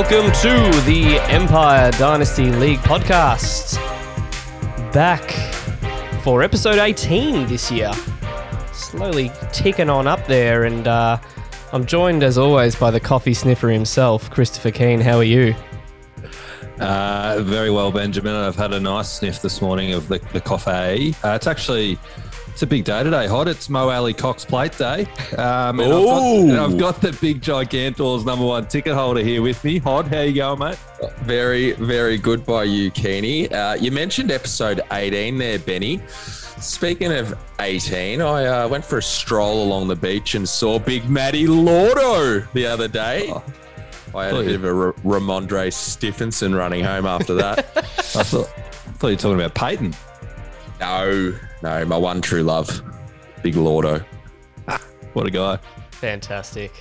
welcome to the Empire Dynasty League podcast. Back for episode 18 this year. Slowly ticking on up there, and uh, I'm joined as always by the coffee sniffer himself, Christopher Keane. How are you? Uh, very well, Benjamin. I've had a nice sniff this morning of the, the coffee. Uh, it's actually it's a big day today, Hod. It's Mo Ali Cox Plate Day. Um, and, I've got, and I've got the big Gigantor's number one ticket holder here with me. Hod, how you going, mate? Very, very good by you, Keeney. Uh, you mentioned episode 18 there, Benny. Speaking of 18, I uh, went for a stroll along the beach and saw Big Matty Lordo the other day. Oh. I had a bit of a R- Rhamondre Stevenson running home after that. I thought, I thought you were talking about Peyton. no, no, my one true love, Big Lordo. What a guy. Fantastic.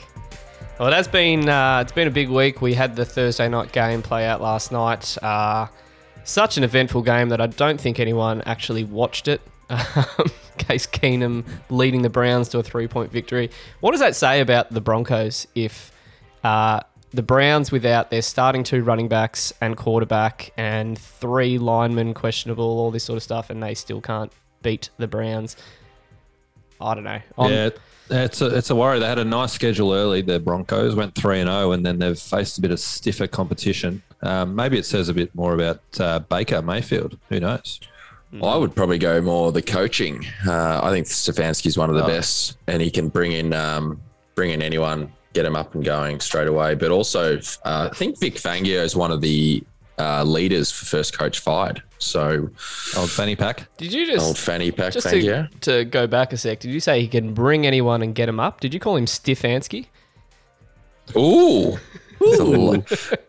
Well, it has been uh, it's been a big week. We had the Thursday night game play out last night. Uh, such an eventful game that I don't think anyone actually watched it. Case Keenum leading the Browns to a three point victory. What does that say about the Broncos if uh, the Browns, without their starting two running backs and quarterback and three linemen questionable, all this sort of stuff, and they still can't beat the Browns? I don't know. I'm- yeah, it's a, it's a worry. They had a nice schedule early. The Broncos went 3 and 0, and then they've faced a bit of stiffer competition. Um, maybe it says a bit more about uh, Baker Mayfield. Who knows? I would probably go more the coaching. Uh, I think Stefanski's one of the Oh. best, and he can bring in um, bring in anyone, get him up and going straight away. But also, uh, I think Vic Fangio is one of the uh, leaders for first coach fired. So Old fanny pack. Did you just old fanny pack Just Fangio. to, to go back a sec, did you say he can bring anyone and get him up? Did you call him Stefanski? Ooh. It's a lo-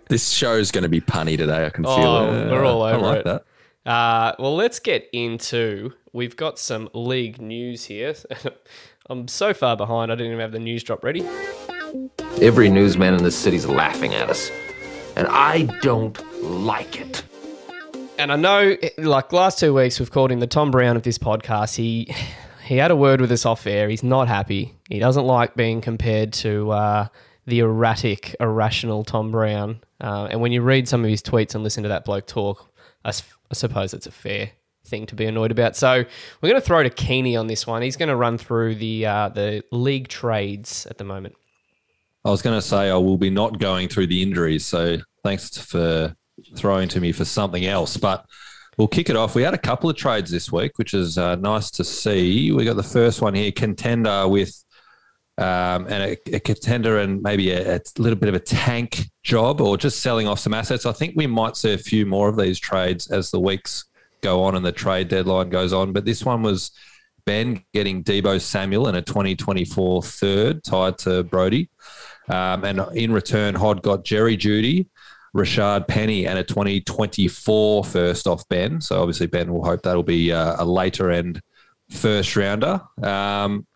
this show's going to be punny today. I can feel Oh, it. we're all I over like it. that. Uh, well, let's get into. We've got some league news here. I'm so far behind, I didn't even have the news drop ready. Every newsman in this city's laughing at us. And I don't like it. And I know, like last two weeks, we've called him the Tom Brown of this podcast. He he had a word with us off air. He's not happy. He doesn't like being compared to uh, the erratic, irrational Tom Brown. Uh, and when you read some of his tweets and listen to that bloke talk, I, suppose it's a fair thing to be annoyed about. So we're going to throw to Keeney on this one. He's going to run through the uh, the league trades at the moment. I was going to say I will be not going through the injuries, so thanks for throwing to me for something else. But we'll kick it off. We had a couple of trades this week, which is uh, nice to see. We got the first one here, contender with um, and a, a contender and maybe a, a little bit of a tank job or just selling off some assets. I think we might see a few more of these trades as the weeks go on and the trade deadline goes on. But this one was Ben getting Deebo Samuel and a 2024 third tied to Brody. Um, and in return, Hod got Jerry Jeudy, Rashaad Penny, and a 2024 first off Ben. So obviously, Ben will hope that'll be uh, a later end first rounder. Um,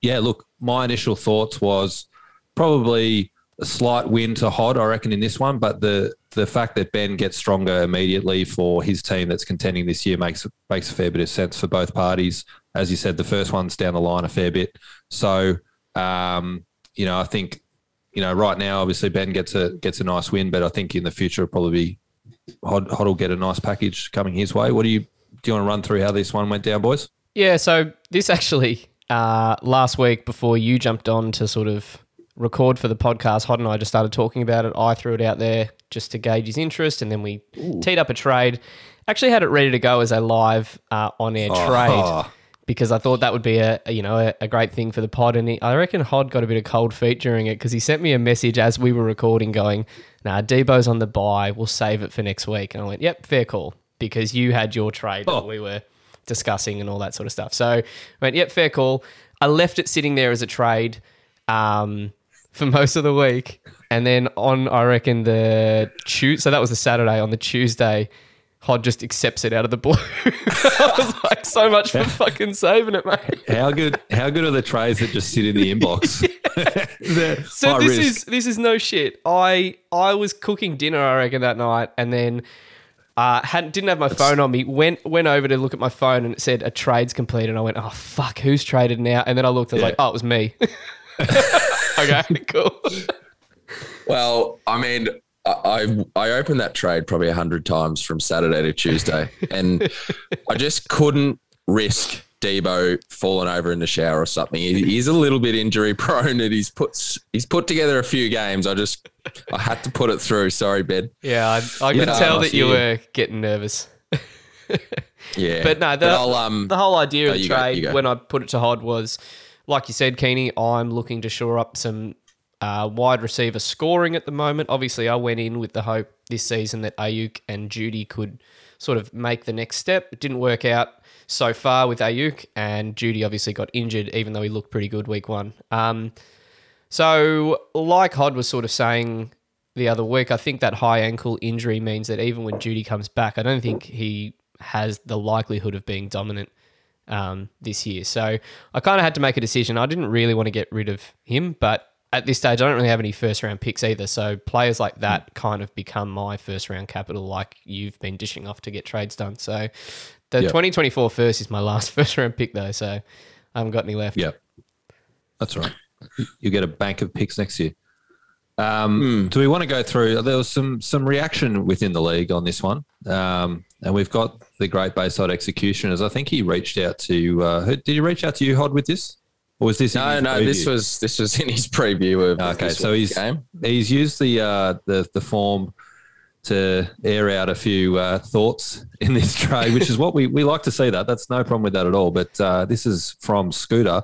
yeah, look, my initial thoughts was probably a slight win to Hod, I reckon, in this one. But the the fact that Ben gets stronger immediately for his team that's contending this year makes makes a fair bit of sense for both parties. As you said, the first one's down the line a fair bit. So, um, you know, I think, you know, right now, obviously Ben gets a gets a nice win, but I think in the future, probably Hod, Hod will get a nice package coming his way. What do you do? You want to run through how this one went down, boys? Yeah, so this actually uh, last week before you jumped on to sort of record for the podcast, Hod and I just started talking about it. I threw it out there just to gauge his interest, and then we teed up a trade. Actually, had it ready to go as a live uh, on-air trade Oh, because I thought that would be a, a, you know a, a great thing for the pod. And he, I reckon Hod got a bit of cold feet during it because he sent me a message as we were recording, going, "Nah, Deebo's on the buy. We'll save it for next week." And I went, "Yep, fair call," because you had your trade that Oh. we were discussing and all that sort of stuff. So I went, "Yep, fair call." I left it sitting there as a trade. Um, for most of the week, and then on I reckon the Tuesday. So that was the Saturday. On the Tuesday, Hod just accepts it out of the blue. I was like, so much for fucking saving it, mate. How good? How good are the trays that just sit in the inbox? So this risk. is this is no shit. I I was cooking dinner, I reckon, that night, and then uh, had didn't have my phone on me. Went went over to look at my phone, and it said a trade's complete, and I went, oh fuck, who's traded now? And then I looked, I was Yeah. like, oh, it was me. okay, cool. Well, I mean, I I opened that trade probably a hundred times from Saturday to Tuesday, and I just couldn't risk Deebo falling over in the shower or something. He, he's a little bit injury prone, and he's put he's put together a few games. I just I had to put it through. Sorry, Ben. Yeah, I, I could Yeah, tell that you were getting nervous. Yeah, But no, the, I'll, um, the whole idea oh, of the you go, trade go. when I put it to Hod was, like you said, Keeney, I'm looking to shore up some uh, wide receiver scoring at the moment. Obviously, I went in with the hope this season that Aiyuk and Jeudy could sort of make the next step. It didn't work out so far with Aiyuk, and Jeudy obviously got injured, even though he looked pretty good week one. Um, so, like Hod was sort of saying the other week, I think that high ankle injury means that even when Jeudy comes back, I don't think he has the likelihood of being dominant um, this year. So I kind of had to make a decision. I didn't really want to get rid of him, but at this stage, I don't really have any first round picks either. So players like that kind of become my first round capital, like you've been dishing off to get trades done. So the Yep. 2024 first is my last first round pick, though. So I haven't got any left. Yeah. That's right. You get a bank of picks next year. Um, Do we want to go through? There was some some reaction within the league on this one, um, and we've got the great Bayside executioners. I think he reached out to. Uh, did he reach out to you, Hod, with this, or was this? in no, no, this was this was in his preview of Okay, this so he's game. he's used the uh, the the form to air out a few uh, thoughts in this trade, which is what we we like to see. That that's no problem with that at all. But uh, this is from Scooter.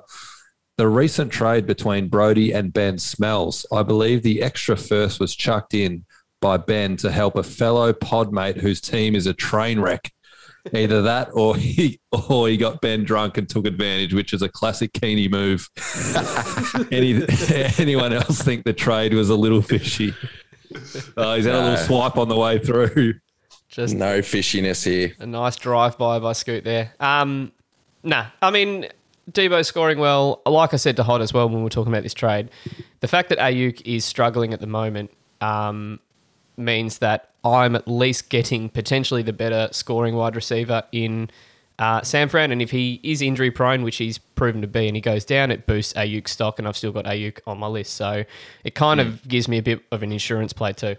The recent trade between Brody and Ben smells. I believe the extra first was chucked in by Ben to help a fellow podmate whose team is a train wreck. Either that or he or he got Ben drunk and took advantage, which is a classic Keeney move. Any, anyone else think the trade was a little fishy? Oh, he's had a little swipe on the way through. Just No fishiness here. a nice drive by by Scoot there. Um, nah, I mean Deebo scoring well. Like I said to Hot as well when we were talking about this trade, the fact that Aiyuk is struggling at the moment um, means that I'm at least getting potentially the better scoring wide receiver in uh, San Fran. And if he is injury prone, which he's proven to be, and he goes down, it boosts Aiyuk's stock, and I've still got Aiyuk on my list. So it kind of gives me a bit of an insurance play too.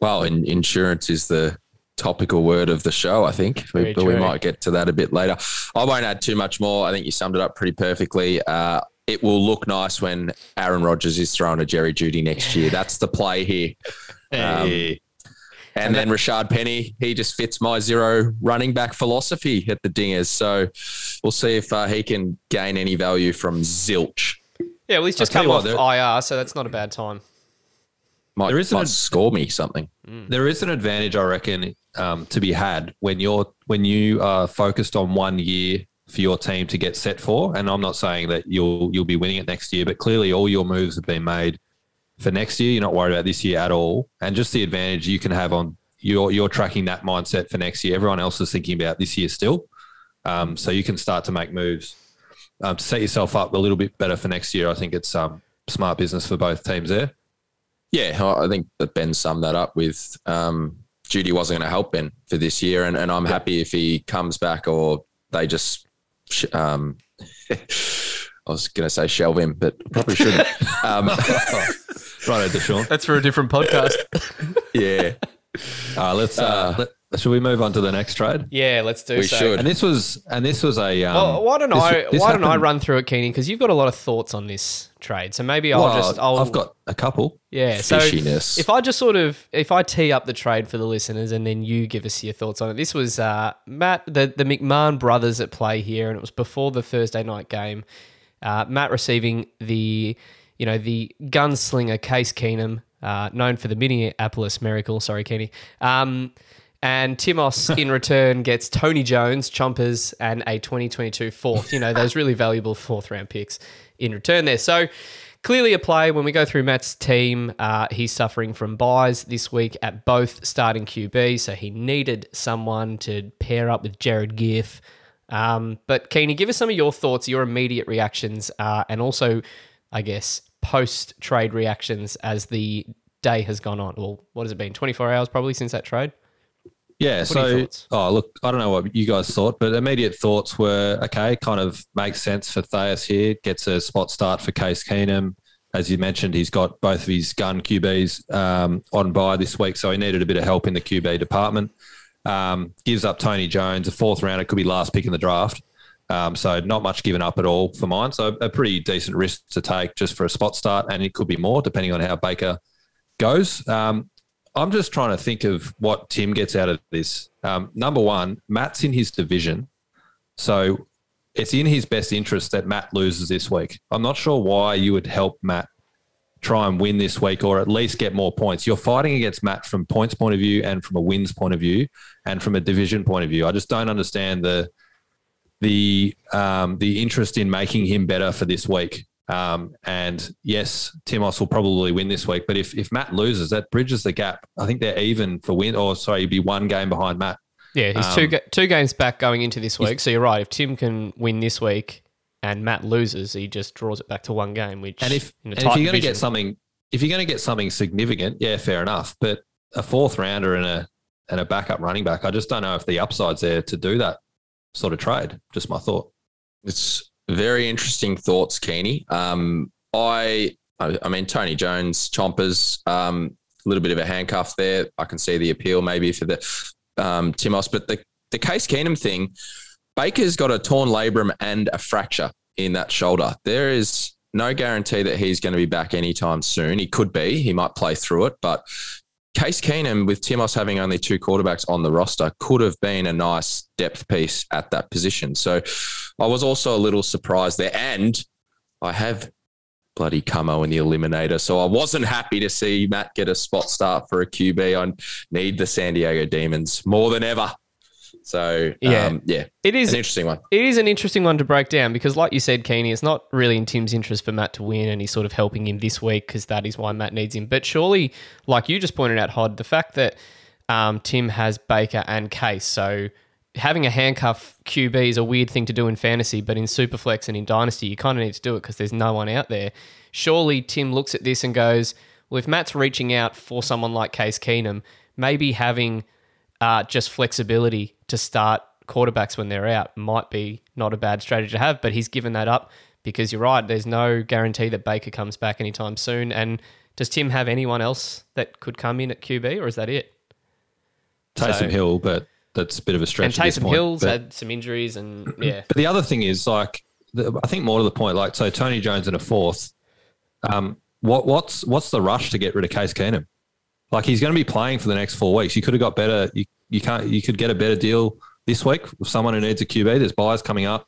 Well, in, insurance is the topical word of the show, I think, Very but we might get to that a bit later. I won't add too much more. I think you summed it up pretty perfectly. Uh, it will look nice when Aaron Rodgers is thrown a Jerry Jeudy next year. That's the play here. Um, And, then Rashaad Penny, he just fits my zero running back philosophy at the Dingers. So we'll see if uh, he can gain any value from Zilch. Yeah, well, he's just tell come you off what, IR, so that's not a bad time. Might, There isn't might a- score me something. There is an advantage, I reckon, um, to be had when you're when you are focused on one year for your team to get set for. And I'm not saying that you'll you'll be winning it next year, but clearly all your moves have been made for next year. You're not worried about this year at all, and just the advantage you can have on you're you're tracking that mindset for next year. Everyone else is thinking about this year still, um, so you can start to make moves um, to set yourself up a little bit better for next year. I think it's um, smart business for both teams there. Yeah, I think that Ben summed that up with um, Jeudy wasn't going to help Ben for this year, and, and I'm happy if he comes back or they just. Um, I was going to say shelve him, but probably shouldn't. Right, Deshaun. That's for a different podcast. yeah, Uh, let's uh, let, should we move on to the next trade? yeah, let's do we so. should. And this was and this was a. Um, Well, why don't this- I this why don't I run through it, Keenan? Because you've got a lot of thoughts on this trade. So maybe I'll Well, just I'll, I've got a couple. yeah. So fishiness. if I just sort of if I tee up the trade for the listeners and then you give us your thoughts on it. This was uh, Matt the the McMahon brothers at play here, and it was before the Thursday night game. Uh, Matt receiving the you know the gunslinger Case Keenum, uh, known for the Minneapolis Miracle. Sorry, Kenny. Um, and Timos in return gets Tony Jones, Chompers, and a 2022 fourth. You know, those really valuable fourth round picks in return there. So clearly a play when we go through Matt's team. Uh, he's suffering from buys this week at both starting QB. So he needed someone to pair up with Jared Goff. Um, but Keeney, give us some of your thoughts, your immediate reactions, uh, and also, I guess, post trade reactions as the day has gone on. Well, what has it been? 24 hours probably since that trade? Yeah. your so, oh look, I don't know what you guys thought, but immediate thoughts were okay. Kind of makes sense for Thayas here. Gets a spot start for Case Keenum. as you mentioned, he's got both of his gun QBs um, on by this week, so he needed a bit of help in the QB department. Um, gives up Tony Jones, a fourth round. It could be last pick in the draft. Um, so not much given up at all for mine. So a pretty decent risk to take just for a spot start, and it could be more depending on how Baker goes. Um, I'm just trying to think of what Tim gets out of this. Um, number one, Matt's in his division, so it's in his best interest that Matt loses this week. I'm not sure why you would help Matt try and win this week or at least get more points. You're fighting against Matt from points point of view and from a wins point of view and from a division point of view. I just don't understand the the um, the interest in making him better for this week. Um, and yes, Timos will probably win this week. But if if Matt loses, that bridges the gap. I think they're even for win. Or sorry, he'd be one game behind Matt. Yeah, he's um, two ga- two games back going into this week. So you're right. If Tim can win this week and Matt loses, he just draws it back to one game. Which and if, and if you're going to get something, if you're going to get something significant, yeah, fair enough. But a fourth rounder and a and a backup running back, I just don't know if the upside's there to do that sort of trade. Just my thought. It's very interesting thoughts, Keeney. Um, I, I mean, Tony Jones, Chompers, um, a little bit of a handcuff there. I can see the appeal maybe for the um, Timos, but the the Case Keenum thing, Baker's got a torn labrum and a fracture in that shoulder. There is no guarantee that he's going to be back anytime soon. He could be. He might play through it, but Case Keenum, with Timos having only two quarterbacks on the roster, could have been a nice depth piece at that position. So I was also a little surprised there. And I have bloody Camo in the eliminator. So I wasn't happy to see Matt get a spot start for a QB. I need the San Diego Demons more than ever. So yeah, um, yeah, it is an interesting one. It is an interesting one to break down because, like you said, Keeney, it's not really in Tim's interest for Matt to win, and he's sort of helping him this week because that is why Matt needs him. But surely, like you just pointed out, Hod, the fact that um, Tim has Baker and Case, so having a handcuff QB is a weird thing to do in fantasy, but in Superflex and in Dynasty, you kind of need to do it because there's no one out there. Surely Tim looks at this and goes, well, if Matt's reaching out for someone like Case Keenum, maybe having uh, just flexibility to start quarterbacks when they're out might be not a bad strategy to have, but he's given that up because you're right. There's no guarantee that Baker comes back anytime soon. And does Tim have anyone else that could come in at QB, or is that it? Taysom so, Hill, but that's a bit of a stretch. And Taysom Hill's but, had some injuries, and yeah. But the other thing is, like, I think more to the point, like, so Tony Jones in a fourth. Um, what what's what's the rush to get rid of Case Keenum? Like he's going to be playing for the next four weeks. You could have got better. You, you can't. You could get a better deal this week with someone who needs a QB. There's buyers coming up.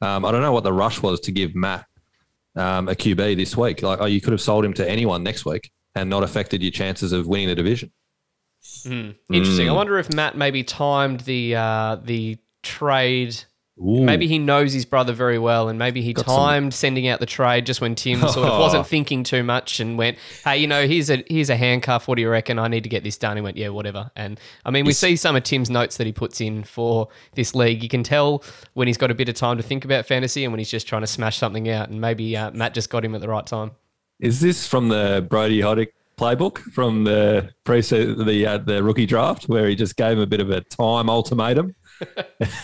Um, I don't know what the rush was to give Matt um, a QB this week. Like, oh, you could have sold him to anyone next week and not affected your chances of winning the division. Mm. Interesting. Mm. I wonder if Matt maybe timed the uh, the trade Ooh. Maybe he knows his brother very well, and maybe he Got timed some... sending out the trade just when Tim sort of wasn't thinking too much and went, "Hey, you know, here's a here's a handcuff. What do you reckon? I need to get this done." He went, "Yeah, whatever." And I mean, we it's... see some of Tim's notes that he puts in for this league. You can tell when he's got a bit of time to think about fantasy and when he's just trying to smash something out. And maybe uh, Matt just got him at the right time. Is this from the Brody Hoddick playbook from the pre the uh, the rookie draft where he just gave him a bit of a time ultimatum?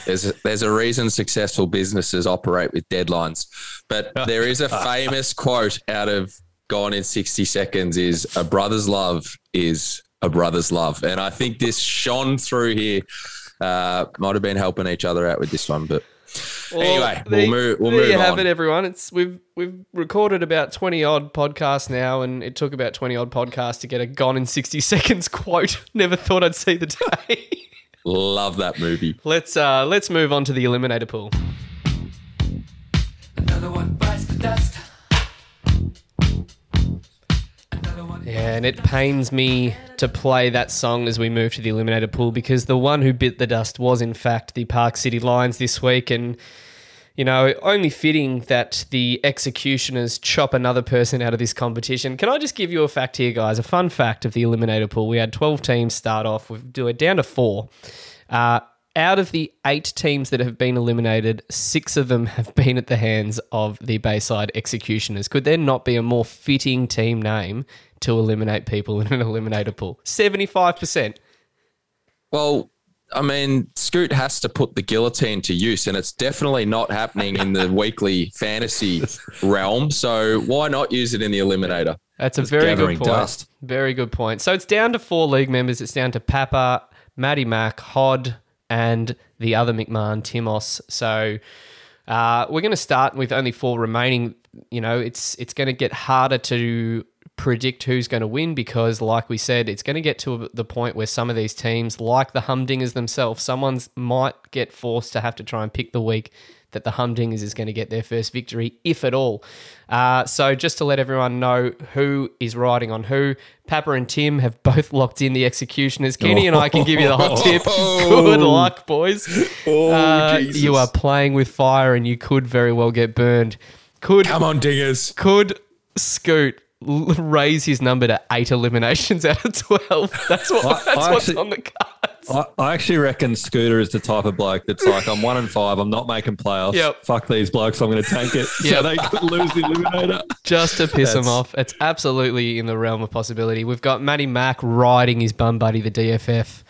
There's a, there's a reason successful businesses operate with deadlines, but there is a famous quote out of Gone in 60 Seconds is a brother's love is a brother's love, and I think this shone through here. Uh, might have been helping each other out with this one, but well, anyway, we'll move. We'll there move you have on. it, everyone. It's we've we've recorded about twenty odd podcasts now, and it took about twenty odd podcasts to get a gone in sixty seconds quote. Never thought I'd see the day. Love that movie. Let's uh, let's move on to the eliminator pool. Yeah, and it pains me to play that song as we move to the eliminator pool because the one who bit the dust was in fact the Park City Lions this week and you know, only fitting that the executioners chop another person out of this competition. Can I just give you a fact here, guys? A fun fact of the eliminator pool. We had 12 teams start off. We do it down to four. Uh, out of the eight teams that have been eliminated, six of them have been at the hands of the Bayside Executioners. Could there not be a more fitting team name to eliminate people in an eliminator pool? 75%. Well, I mean, Scoot has to put the guillotine to use, and it's definitely not happening in the weekly fantasy realm. So why not use it in the eliminator? That's a very good point. dust. Very good point. So it's down to four league members. It's down to Papa, Matty Mack, Hod, and the other McMahon, Timos. So uh, we're going to start with only four remaining. You know, it's it's going to get harder to predict who's going to win because, like we said, it's going to get to the point where some of these teams, like the Humdingers themselves, someone's might get forced to have to try and pick the week that the Humdingers is going to get their first victory, if at all. Uh, so, just to let everyone know who is riding on who, Papa and Tim have both locked in the executioners. Kenny and I can give you the hot tip. Good luck, boys. Uh, Jesus. you are playing with fire, and you could very well get burned. Could Come on, dingers. could Scoot raise his number to eight eliminations out of twelve? That's what. I- that's I what's actually- on the cards. I, I actually reckon Scooter is the type of bloke that's like, I'm one and five. I'm not making playoffs. Yep. Fuck these blokes. I'm going to tank it Yep. so they could lose the eliminator. just to piss him off. It's absolutely in the realm of possibility. We've got Matty Mack riding his bum buddy, the DFF,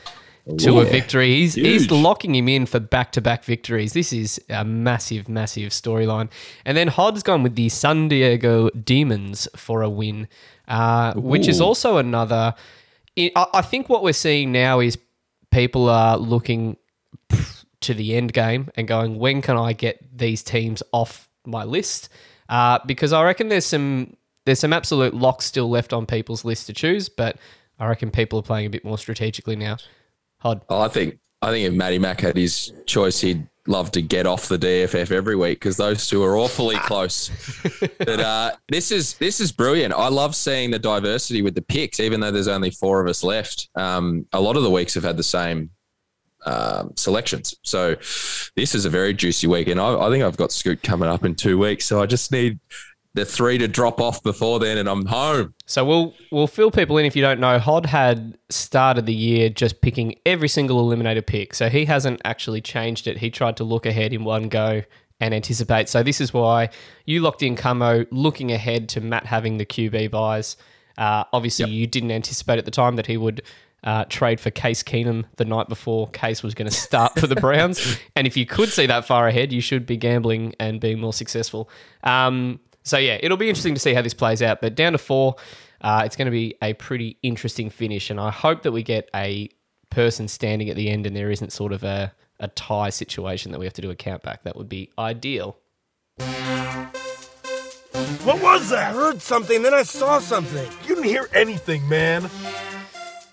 to a victory. He's, he's locking him in for back to back victories. This is a massive, massive storyline. And then Hod's gone with the San Diego Demons for a win, uh, which is also another. I I think what we're seeing now is people are looking to the end game and going, when can I get these teams off my list? Uh, because I reckon there's some there's some absolute locks still left on people's list to choose, but I reckon people are playing a bit more strategically now. Hod. Oh, I think I think if Matty Mack had his choice, he'd love to get off the DFF every week because those two are awfully close. but uh, this is this is brilliant. I love seeing the diversity with the picks, even though there's only four of us left. Um, a lot of the weeks have had the same um, selections, so this is a very juicy week. And I, I think I've got Scoot coming up in two weeks, so I just need the three to drop off before then, and I'm home. So we'll we'll fill people in if you don't know. Hod had started the year just picking every single eliminator pick, so he hasn't actually changed it. He tried to look ahead in one go and anticipate. So this is why you locked in Camo, looking ahead to Matt having the QB buys. Uh, obviously, you didn't anticipate at the time that he would. Uh, trade for Case Keenum the night before Case was going to start for the Browns. and if you could see that far ahead, you should be gambling and being more successful. Um, so yeah, it'll be interesting to see how this plays out. But down to four, uh, it's going to be a pretty interesting finish, and I hope that we get a person standing at the end, and there isn't sort of a, a tie situation that we have to do a count back. That would be ideal. What was that? I heard something, then I saw something. You didn't hear anything, man.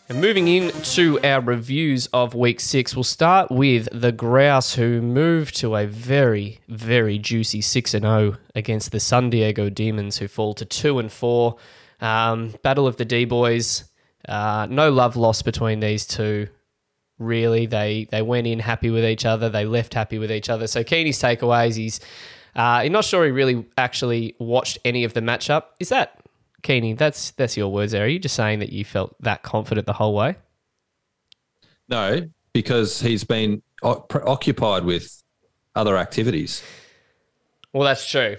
And moving into our reviews of week six, we'll start with the Grouse, who moved to a very, very juicy six and zero against the San Diego Demons, who fall to two and four. Um, Battle of the D boys. Uh, no love lost between these two. Really, they they went in happy with each other. They left happy with each other. So Keeney's takeaways. He's uh, I'm not sure he really actually watched any of the matchup. Is that Keeney? That's that's your words there. Are you just saying that you felt that confident the whole way? No, because he's been occupied with other activities. Well, that's true.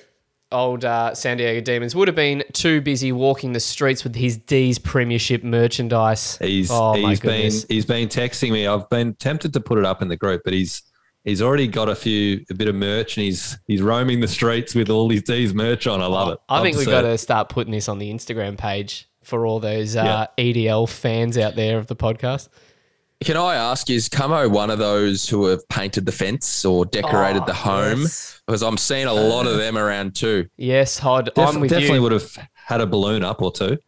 Old uh, San Diego Demons would have been too busy walking the streets with his D's Premiership merchandise. He's oh he's been he's been texting me. I've been tempted to put it up in the group, but he's he's already got a few a bit of merch, and he's he's roaming the streets with all his D's merch on. I love it. I Love think we've got to start putting this on the Instagram page for all those uh, EDL fans out there of the podcast. Can I ask, is Camo one of those who have painted the fence or decorated Oh, the home? yes. Because I'm seeing a lot of them around too. Yes, Hod, Def- I'm with definitely you. would have had a balloon up or two.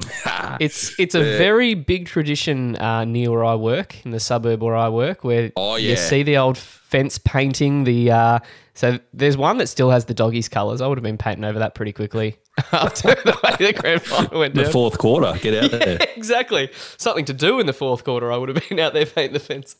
It's it's a very big tradition uh, near where I work in the suburb where I work, where Oh, you see the old fence painting. The uh, so there's one that still has the doggies colours. I would have been painting over that pretty quickly after the way the grand final went The down. fourth quarter, get out there. exactly, something to do in the fourth quarter. I would have been out there painting the fence.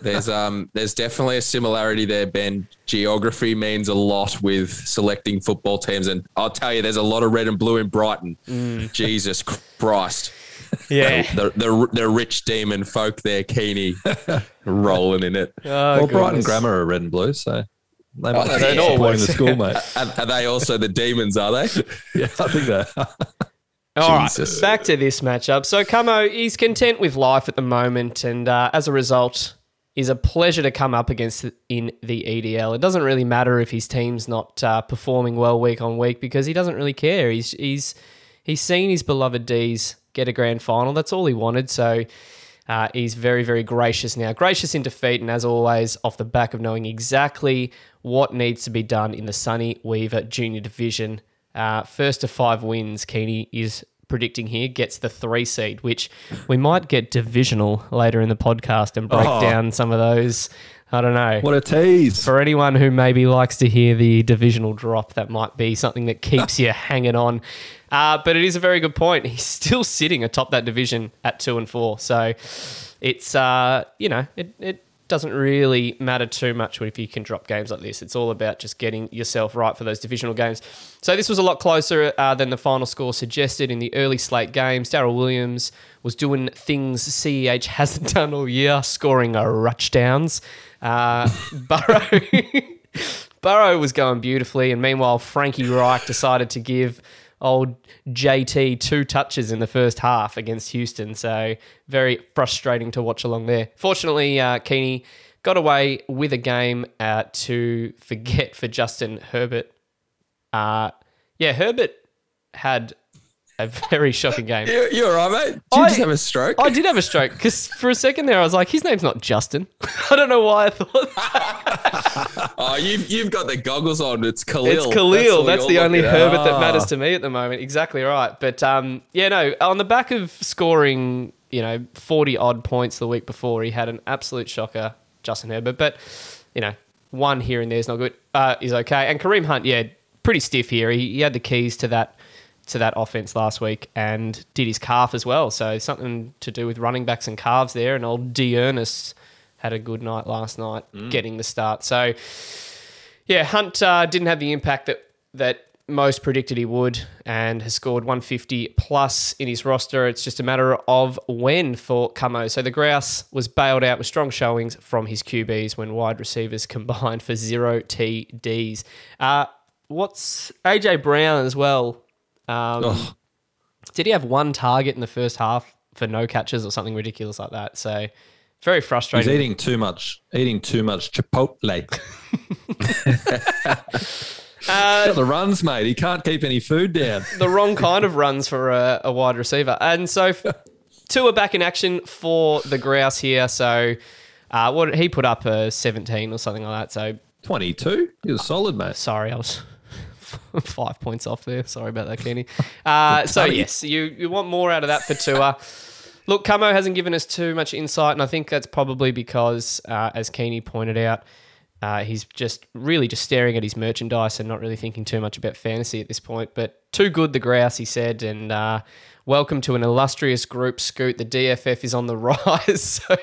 There's um there's definitely a similarity there, Ben. Geography means a lot with selecting football teams, and I'll tell you, there's a lot of red and blue in Brighton. Mm. Jesus Christ, Yeah. the, the the rich demon folk there, Keeney, rolling in it. Oh, well, Brighton. Grammar are red and blue, so they might they be don't supporting the school, mate. Are, are they also the demons? Are they? yeah, I think that. All right, Jesus. back to this matchup. So Camo, he's content with life at the moment, and uh, as a result, is a pleasure to come up against in the EDL. It doesn't really matter if his team's not uh, performing well week on week because he doesn't really care. He's he's he's seen his beloved D's get a grand final. That's all he wanted. So uh, he's very very gracious now, gracious in defeat, and as always, off the back of knowing exactly what needs to be done in the Sonny Weaver Junior Division. Uh, first to five wins, Keeney is predicting here gets the three seed, which we might get divisional later in the podcast and break Oh. down some of those. I don't know. What a tease. For anyone who maybe likes to hear the divisional drop, that might be something that keeps you hanging on. Uh, but it is a very good point. He's still sitting atop that division at two and four. So it's, uh, you know, it, it doesn't really matter too much if you can drop games like this. It's all about just getting yourself right for those divisional games. So this was a lot closer uh, than the final score suggested in the early slate games. Darrel Williams was doing things CEH hasn't done all year, scoring a ruchdowns. Uh, Burrow. Burrow was going beautifully, and meanwhile, Frankie Reich decided to give old JT two touches in the first half against Houston. So, very frustrating to watch along there. Fortunately, uh, Keeney got away with a game uh, to forget for Justin Herbert. Uh, yeah, Herbert had a very shocking game. You, you all right, mate? Did you I- just have a stroke? I did have a stroke because for a second there I was like, his name's not Justin. I don't know why I thought oh, you've, you've got the goggles on. It's Khalil. It's Khalil. all That's, the only looking at. Herbert that matters to me at the moment. Exactly right. But um, yeah, no, on the back of scoring, you know, 40 odd points the week before, he had an absolute shocker, Justin Herbert. But, you know, one here and there is not good, uh, is okay. And Kareem Hunt, yeah, pretty stiff here. He, he had the keys to that to that offense last week and did his calf as well. So something to do with running backs and calves there. And old D'Ernest had a good night last night getting the start. So yeah, Hunt uh, didn't have the impact that that most predicted he would, and has scored 150 plus in his roster. It's just a matter of when for Camo. So the Grouse was bailed out with strong showings from his QBs when wide receivers combined for zero TDs. Uh, what's AJ Brown as well? Um, did he have one target in the first half for no catches or something ridiculous like that? So very frustrating. He's eating too much, eating too much Chipotle. Uh, Got the runs, mate. He can't keep any food down. the wrong kind of runs for a, a wide receiver. And so two are back in action for the Grouse here. So uh, what he put up a 17 or something like that. So 22? He was solid, mate. sorry, I was five points off there. Sorry about that, Kenny. Uh, so yes, you you want more out of that for Tua. Look, Camo hasn't given us too much insight, and I think that's probably because, uh, as Keeney pointed out, uh, he's just really just staring at his merchandise and not really thinking too much about fantasy at this point. But too good, the grouse, he said, and uh, welcome to an illustrious group, Scoot. The DFF is on the rise, so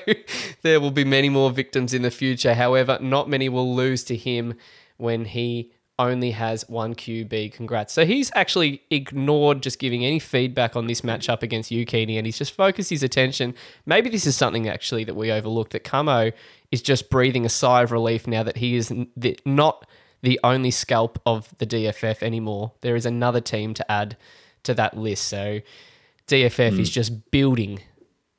there will be many more victims in the future. However, not many will lose to him when he only has one QB. Congrats. So he's actually ignored just giving any feedback on this matchup against Keeney, and he's just focused his attention. Maybe this is something actually that we overlooked that Camo is just breathing a sigh of relief now that he is the, not the only scalp of the DFF anymore. There is another team to add to that list. So DFF is just building.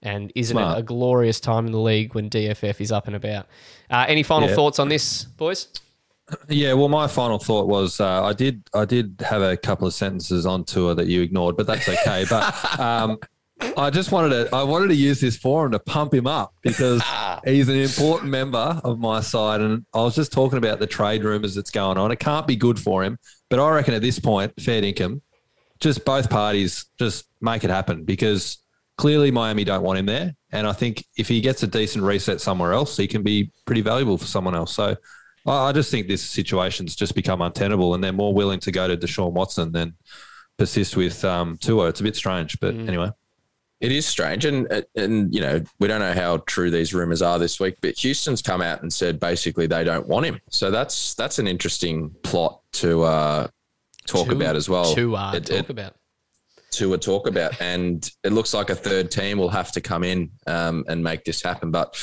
And isn't Smart. it a glorious time in the league when DFF is up and about? Uh, any final Yeah. thoughts on this, boys? Yeah, well, my final thought was uh, I did I did have a couple of sentences on Tua that you ignored, but that's okay. but um, I just wanted to I wanted to use this forum to pump him up because he's an important member of my side, and I was just talking about the trade rumors that's going on. It can't be good for him, but I reckon at this point, fair income, just both parties just make it happen because clearly Miami don't want him there, and I think if he gets a decent reset somewhere else, he can be pretty valuable for someone else. So. I I just think this situation's just become untenable, and they're more willing to go to Deshaun Watson than persist with um, Tua. It's a bit strange, but anyway. It is strange, and and you know we don't know how true these rumors are this week, but Houston's come out and said basically they don't want him. So that's that's an interesting plot to uh, talk To- about as well. To uh, It- talk it- about. To a talk about, and it looks like a third team will have to come in um, and make this happen. But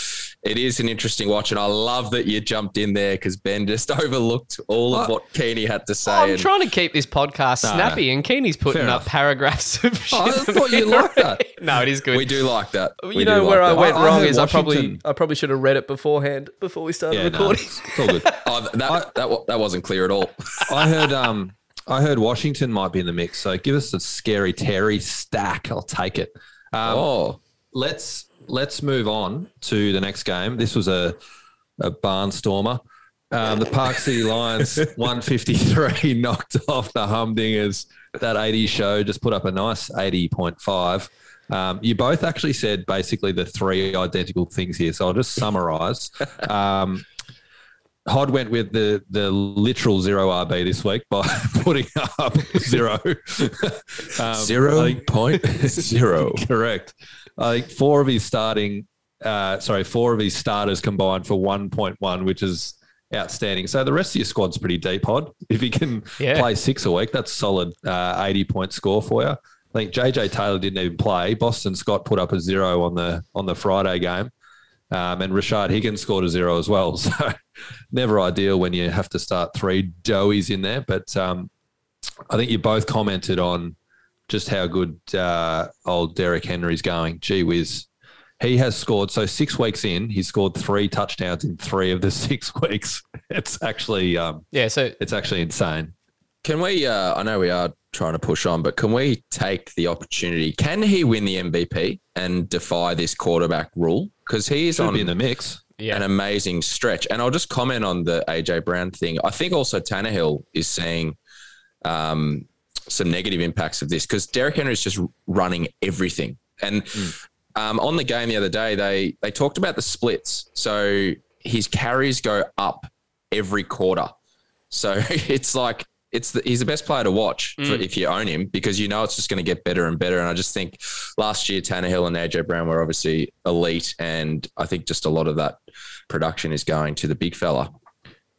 it is an interesting watch, and I love that you jumped in there because Ben just overlooked all of what Keeney had to say. I'm and- trying to keep this podcast No, snappy, and Keeney's putting up enough. paragraphs of shit. I thought you liked that. no, it is good. we do like that. You We know where like I that. went I- I wrong heard is I probably I probably should have read it beforehand before we started Yeah, no, recording. it's, it's all good. Oh, that, that, wa- that wasn't clear at all. I heard um I heard Washington might be in the mix. So give us a scary Terry stack. I'll take it. Um, oh, let's let's move on to the next game. This was a a barnstormer. Um, the Park City Lions 153 knocked off the Humdingers. That 80 show just put up a nice 80.5. Um, you both actually said basically the three identical things here. So I'll just summarize. Um, Hod went with the the literal zero RB this week by putting up zero. Um, zero think- point zero. Correct. I think four of his starting, uh, sorry, four of his starters combined for 1.1, which is outstanding. So the rest of your squad's pretty deep, Hod. If you can Yeah. play six a week, that's solid uh, 80 point score for you. I think JJ Taylor didn't even play. Boston Scott put up a zero on the on the Friday game. Um, and Rashard Higgins scored a zero as well. So never ideal when you have to start three doughies in there. But um, I think you both commented on just how good uh, old Derrick Henry's going. Gee whiz. He has scored, so six weeks in, he's scored three touchdowns in three of the six weeks. It's actually, um, yeah, so it's actually insane. Can we? Uh, I know we are trying to push on, but can we take the opportunity? Can he win the MVP and defy this quarterback rule? Because he is Should on be in the mix. yeah, an amazing stretch. And I'll just comment on the AJ Brown thing. I think also Tannehill is seeing um, some negative impacts of this because Derrick Henry is just running everything. And um, on the game the other day, they they talked about the splits. So his carries go up every quarter. So it's like it's the, he's the best player to watch for, if you own him because you know it's just going to get better and better. And I just think last year Tannehill and AJ Brown were obviously elite, and I think just a lot of that production is going to the big fella.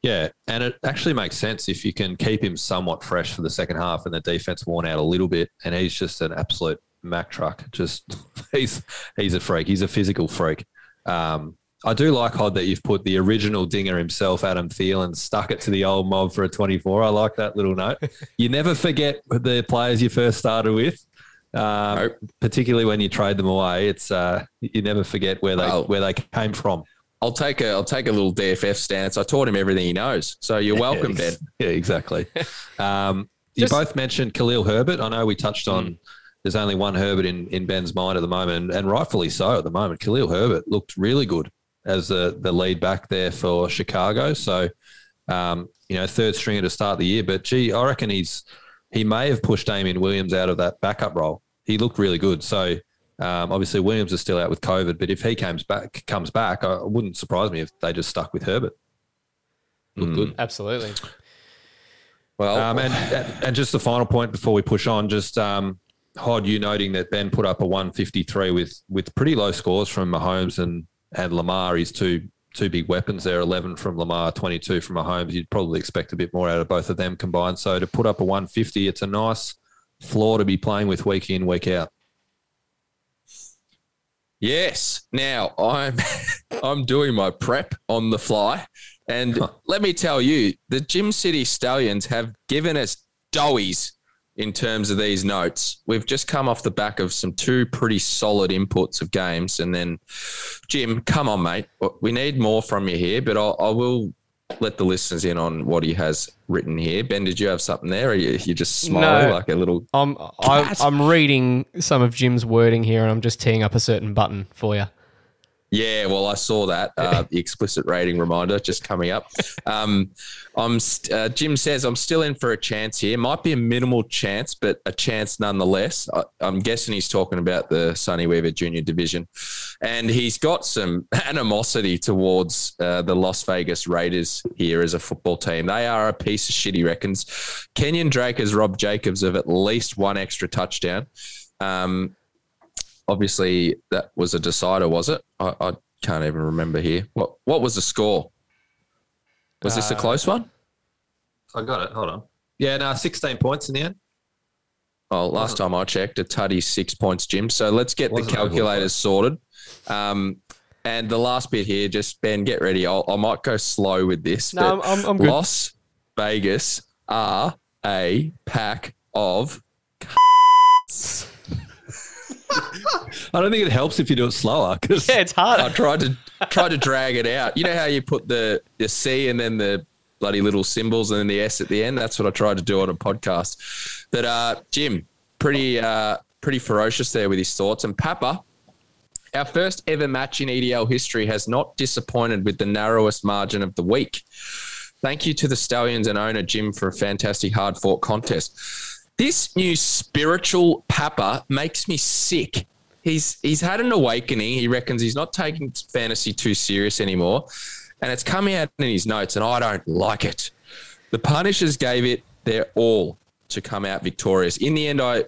Yeah, and it actually makes sense if you can keep him somewhat fresh for the second half and the defense worn out a little bit, and he's just an absolute Mack truck. Just he's he's a freak. He's a physical freak. Um, I do like Hod that you've put the original dinger himself, Adam Thielen, stuck it to the old mob for a 24. I like that little note. you never forget the players you first started with. Um, Nope. particularly when you trade them away, it's uh, you never forget where they Well- where they came from. I'll take a I'll take a little DFF stance. I taught him everything he knows, so you're welcome, Ben. Yeah, exactly. Um, you Just- both mentioned Khalil Herbert. I know we touched on. There's only one Herbert in, in Ben's mind at the moment, and rightfully so at the moment. Khalil Herbert looked really good as the the lead back there for Chicago. So, um, you know, third stringer to start the year. But gee, I reckon he's he may have pushed Damien Williams out of that backup role. He looked really good. So. Um, obviously, Williams is still out with COVID, but if he comes back, comes back, I, it wouldn't surprise me if they just stuck with Herbert. Looked Mm. good. absolutely. Well, Um, and and just the final point before we push on, just um, Hod, you noting that Ben put up a 153 with with pretty low scores from Mahomes and and Lamar. His two two big weapons there, 11 from Lamar, 22 from Mahomes. You'd probably expect a bit more out of both of them combined. So to put up a 150, it's a nice floor to be playing with week in week out. Yes. Now I'm I'm doing my prep on the fly, and let me tell you, the Gym City Stallions have given us doughies in terms of these notes. We've just come off the back of some two pretty solid inputs of games, and then Jim, come on, mate, we need more from you here, but I'll, I will. Let the listeners in on what he has written here. Ben, did you have something there? Or you, you just smile No. like a little I'm I, I'm reading some of Jim's wording here, and I'm just teeing up a certain button for you. Yeah, well, I saw that uh, the explicit rating reminder just coming up. Um, I'm st- uh, Jim says I'm still in for a chance here. Might be a minimal chance, but a chance nonetheless. I, I'm guessing he's talking about the Sonny Weaver Junior Division, and he's got some animosity towards uh, the Las Vegas Raiders here as a football team. They are a piece of shit. He reckons. Kenyon Drake has robbed Jacobs of at least one extra touchdown. Um, obviously that was a decider, was it? I, I can't even remember here. What what was the score? Was this a Uh, close one? I got it. Hold on. Yeah, no, 16 points in the end. Oh, last time I checked, a tutty six points, Jim. So let's get the Wasn't calculators sorted. Um, And the last bit here, just Ben, get ready. I'll, I might go slow with this. No, but I'm- I'm good. Las Vegas are a pack of. I don't think it helps if you do it slower because Yeah, it's hard. I tried to tried to drag it out. You know how you put the the C and then the bloody little symbols and then the S at the end. That's what I tried to do on a podcast. But uh, Jim, pretty uh, pretty ferocious there with his thoughts. And Papa, our first ever match in EDL history has not disappointed with the narrowest margin of the week. Thank you to the Stallions and owner Jim for a fantastic hard fought contest. This new spiritual Papa makes me sick. He's he's had an awakening. He reckons he's not taking fantasy too serious anymore, and it's coming out in his notes, and I don't like it. The Punishers gave it their all to come out victorious. In the end, I,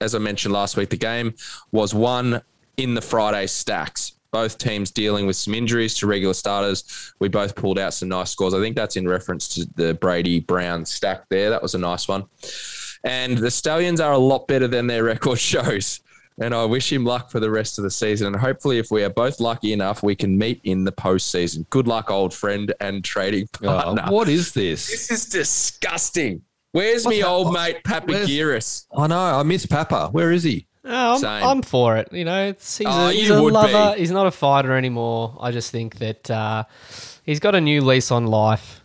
as I mentioned last week, the game was won in the Friday stacks. Both teams dealing with some injuries to regular starters. We both pulled out some nice scores. I think that's in reference to the Brady Brown stack there. That was a nice one. And the Stallions are a lot better than their record shows. And I wish him luck for the rest of the season. And hopefully, if we are both lucky enough, we can meet in the postseason. Good luck, old friend and trading Oh, partner. what is this? This is disgusting. Where's me that? old What- mate where's- Papagiris? I know. I miss Papa. Where is he? No, I'm, Same. I'm for it. You know, it's, he's, Oh, a, he's you a lover. be. He's not a fighter anymore. I just think that uh, he's got a new lease on life,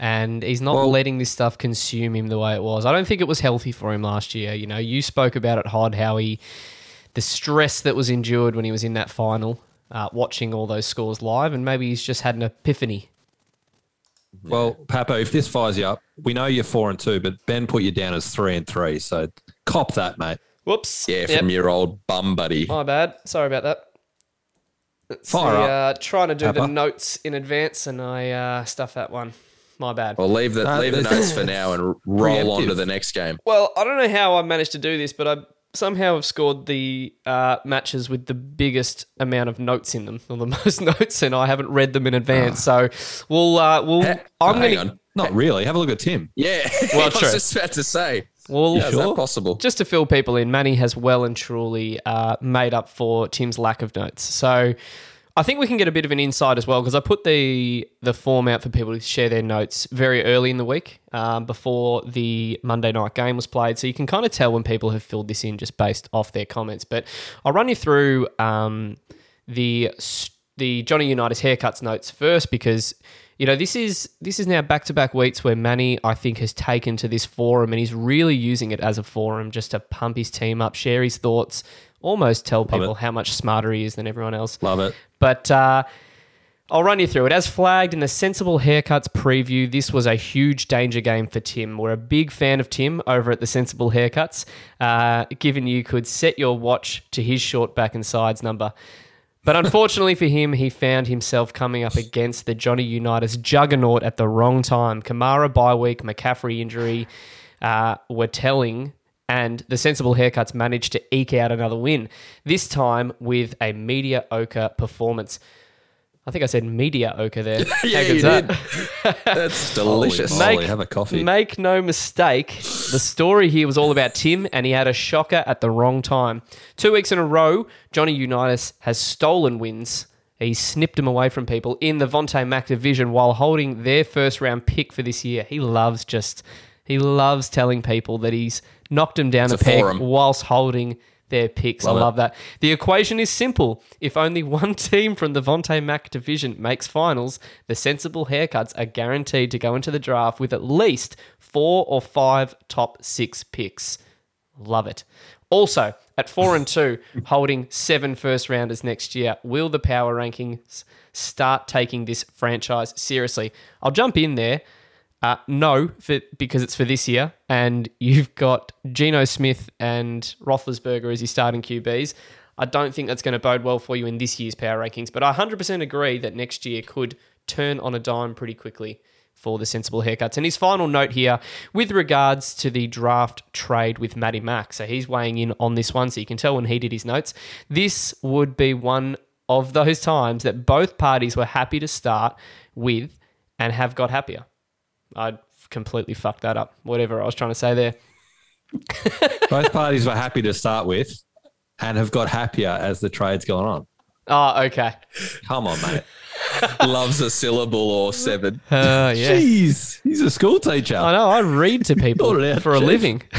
and he's not Well- letting this stuff consume him the way it was. I don't think it was healthy for him last year. You know, you spoke about it, Hod, how he, the stress that was endured when he was in that final, uh, watching all those scores live, and maybe he's just had an epiphany. Well, Papa, if this fires you up, we know you're four and two, but Ben put you down as three and three. So cop that, mate. Whoops. Yeah, Yep. from your old bum buddy. My bad. Sorry about that. It's Fire the, up, uh, trying to do the notes in advance, and I uh, stuffed that one. My bad. Well, leave the Uh, leave the notes for now and roll on to the next game. Well, I don't know how I managed to do this, but I somehow have scored the uh, matches with the biggest amount of notes in them, or the most notes, and I haven't read them in advance. So we'll uh, we'll Eh, I'm hang gonna. Not really. Have a look at Tim. Yeah, Well, I was true. just about to say. we'll How's that possible? just to fill people in, Manny has well and truly uh, made up for Tim's lack of notes. So I think we can get a bit of an insight as well because I put the the form out for people to share their notes very early in the week um, before the Monday night game was played. So you can kind of tell when people have filled this in just based off their comments. But I'll run you through um, the the Johnny Unitas haircuts notes first because you know this is this is now back to back weeks where Manny I think has taken to this forum and he's really using it as a forum just to pump his team up, share his thoughts, almost tell people how much smarter he is than everyone else. Love it. But uh, I'll run you through it. As flagged in the Sensible Haircuts preview, this was a huge danger game for Tim. We're a big fan of Tim over at the Sensible Haircuts, uh, given you could set your watch to his short back and sides number. But unfortunately for him, he found himself coming up against the Johnny Unitas juggernaut at the wrong time. Kamara bye week, McCaffrey injury uh, were telling, and the sensible haircuts managed to eke out another win. This time with a mediocre performance. I think I said mediocre there. Yeah, you that? did. That's delicious. Holy moly, have a coffee. Make no mistake, the story here was all about Tim, and he had a shocker at the wrong time. Two weeks in a row, Johnny Unitas has stolen wins. He snipped them away from people in the Vontae Mack division while holding their first round pick for this year. He loves just, he loves telling people that he's knocked them down It's a a peg forum. whilst holding their picks. I Love it. that. The equation is simple. If only one team from the Vontae Mack division makes finals, the sensible haircuts are guaranteed to go into the draft with at least four or five top six picks. Love it. Also, at four and two, holding seven first rounders next year, will the power rankings start taking this franchise seriously? I'll jump in there. Uh, no, for, because it's for this year, and you've got Geno Smith and Roethlisberger as your starting QBs. I don't think that's going to bode well for you in this year's power rankings, but I 100% agree that next year could turn on a dime pretty quickly for the sensible haircuts. And his final note here with regards to the draft trade with Matty Mack. So he's weighing in on this one, so you can tell when he did his notes. This would be one of those times that both parties were happy to start with and have got happier. I completely fucked that up. Whatever I was trying to say there. Both parties were happy to start with and have got happier as the trade's gone on. Oh, okay. Come on, mate. Loves a syllable or seven. Uh, yeah. Jeez, he's a school teacher. I know. I read to people for a living.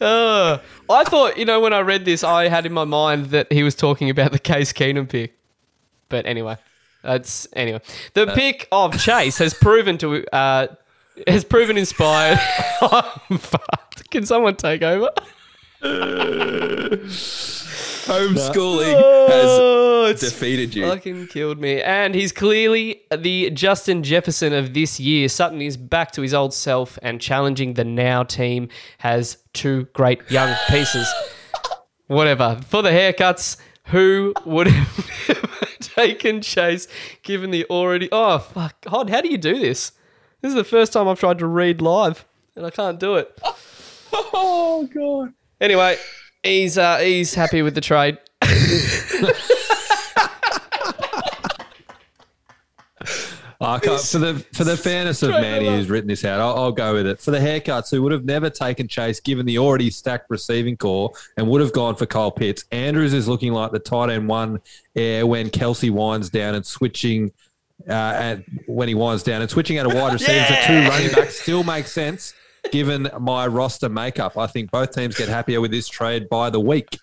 uh, I thought, you know, when I read this, I had in my mind that he was talking about the Case Keenum pick. But anyway, that's anyway. The pick of Chase has proven to uh, has proven inspired. I'm fucked. Can someone take over? Homeschooling Oh, has defeated you. Fucking killed me. And he's clearly the Justin Jefferson of this year. Sutton is back to his old self and challenging the now team has two great young pieces. Whatever. For the haircuts, who would have never taken Chase given the already. Oh, fuck. Hod, how do you do this? This is the first time I've tried to read live and I can't do it. Oh god. Anyway, he's uh, he's happy with the trade. I can't, for the for the fairness of Manny who's written this out, I'll, I'll go with it. For the haircuts, who would have never taken Chase given the already stacked receiving corps and would have gone for Kyle Pitts. Andrews is looking like the tight end one heir when Kelce winds down and switching. Uh, and when he winds down and switching out a wide receiver to two running backs still makes sense given my roster makeup. I think both teams get happier with this trade by the week.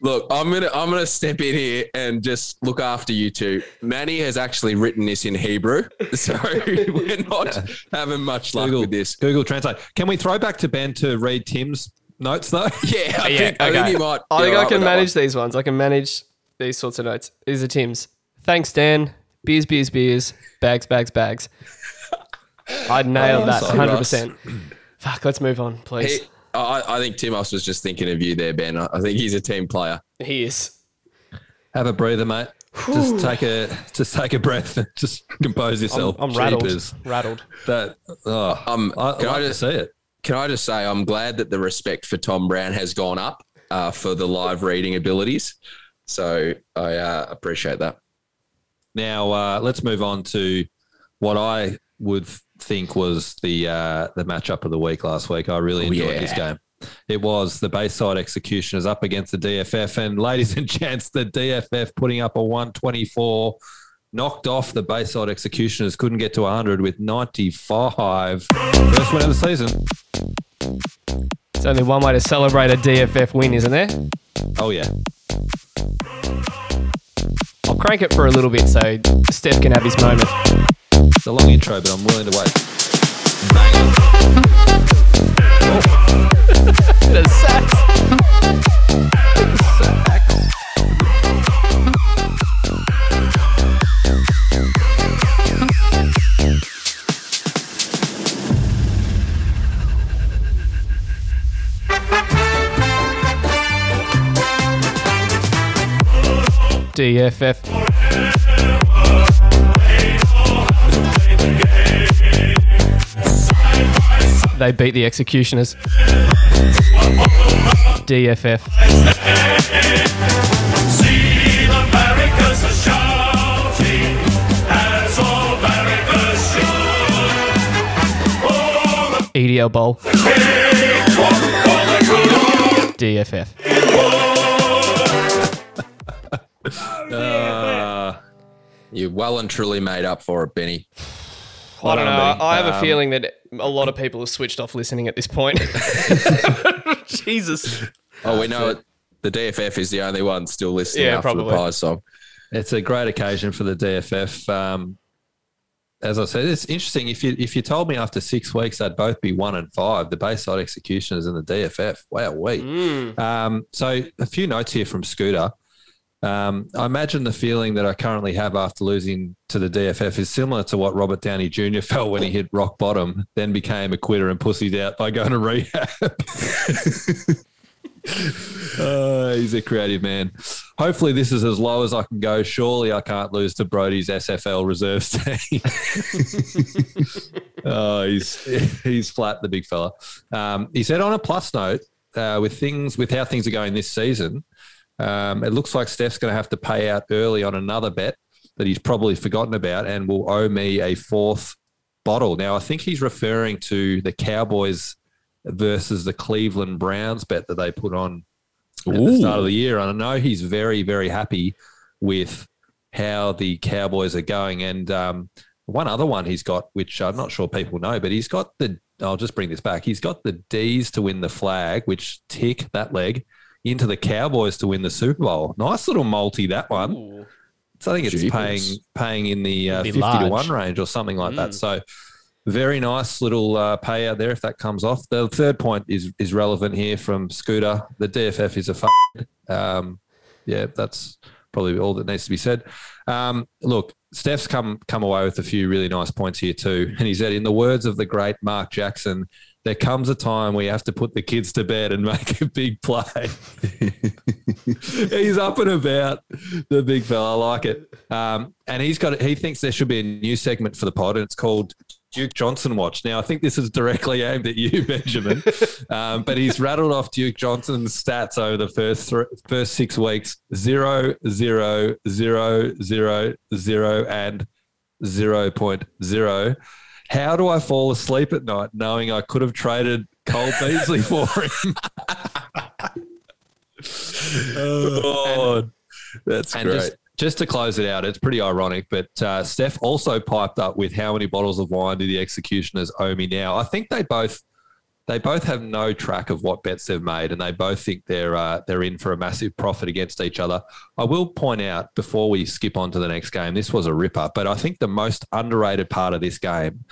Look, I'm gonna I'm gonna step in here and just look after you two. Manny has actually written this in Hebrew, so we're not having much luck Google with this. Google Translate. Can we throw back to Ben to read Tim's notes though? Yeah, I yeah, think I think you might. I be think I can with that manage these ones. I can manage these sorts of notes. These are Tim's. Thanks, Dan. Beers, beers, beers. Bags, bags, bags. I nailed Oh, that 100%. Fuck, let's move on, please. He, I, I think Timos was just thinking of you there, Ben. I I think he's a team player. He is. Have a breather, mate. Just take a just take a breath. Just compose yourself. I'm, yourself. I'm rattled. Jeepers. Rattled. That oh, Um, I, can I I just- to see it. Can I just say I'm glad that the respect for Tom Brown has gone up uh, for the live reading abilities. So I uh, appreciate that. Now uh, let's move on to what I would think was the uh, the matchup of the week last week. I really Oh, enjoyed yeah. this game. It was the Bayside Executioners up against the DFF, and ladies and gents, the DFF putting up a 124, knocked off the Bayside Executioners. Couldn't get to 100 with 95. First win of the season. There's only one way to celebrate a DFF win, isn't there? Oh yeah. I'll crank it for a little bit so Steph can have his moment. It's a long intro, but I'm willing to wait. Bit of sax. DFF. They beat the executioners. DFF. EDL Bowl. DFF. Uh, You well and truly made up for it, Benny. I don't know. on, I have a um, feeling that a lot of people have switched off listening at this point. Jesus. Oh, we know it. The DFF is the only one still listening Yeah, after probably. the Pie song. it's a great occasion for the DFF. Um, as I said, it's interesting. If you if you told me after six weeks they'd both be one and five, the Bayside Executioners and the DFF. Wow, we. Mm. Um, so a few notes here from Scooter. Um, I imagine the feeling that I currently have after losing to the DFF is similar to what Robert Downey Jr. felt when he hit rock bottom, then became a quitter and pussied out by going to rehab. Uh, he's a creative man. Hopefully, this is as low as I can go. Surely, I can't lose to Brody's SFL reserves team. oh, he's he's flat, the big fella. Um, he said on a plus note, uh, with things with how things are going this season, um, it looks like Steph's going to have to pay out early on another bet that he's probably forgotten about, and will owe me a fourth bottle. Now, I think he's referring to the Cowboys versus the Cleveland Browns bet that they put on at the start of the year. And I know he's very, very happy with how the Cowboys are going. And um, one other one he's got, which I'm not sure people know, but he's got the, I'll just bring this back. He's got the D's to win the flag, which tick that leg into the Cowboys to win the Super Bowl. Nice little multi, that one. Ooh. So I think it's Jeepers. paying paying in the uh, Be 50 to 1 range or something like Mm. that. So very nice little uh, payout there if that comes off. The third point is is relevant here from Scooter. The DFF is a f- um, yeah, that's probably all that needs to be said. Um, look, Steph's come come away with a few really nice points here too, and he said, in the words of the great Mark Jackson, there comes a time where you have to put the kids to bed and make a big play. he's up and about, the big fella. I like it. Um, and he's got. He thinks there should be a new segment for the pod, and it's called Duke Johnson Watch. Now, I think this is directly aimed at you, Benjamin. um, but he's rattled off Duke Johnson's stats over the first thr first six weeks: zero, zero, zero, zero, zero, and zero point zero. How do I fall asleep at night knowing I could have traded Cole Beasley for him? Oh, God. that's And great. just, just to close it out, it's pretty ironic, but uh, Steph also piped up with how many bottles of wine do the executioners owe me now? I think they both they both have no track of what bets they've made, and they both think they're uh, they're in for a massive profit against each other. I will point out before we skip on to the next game, this was a ripper, but I think the most underrated part of this game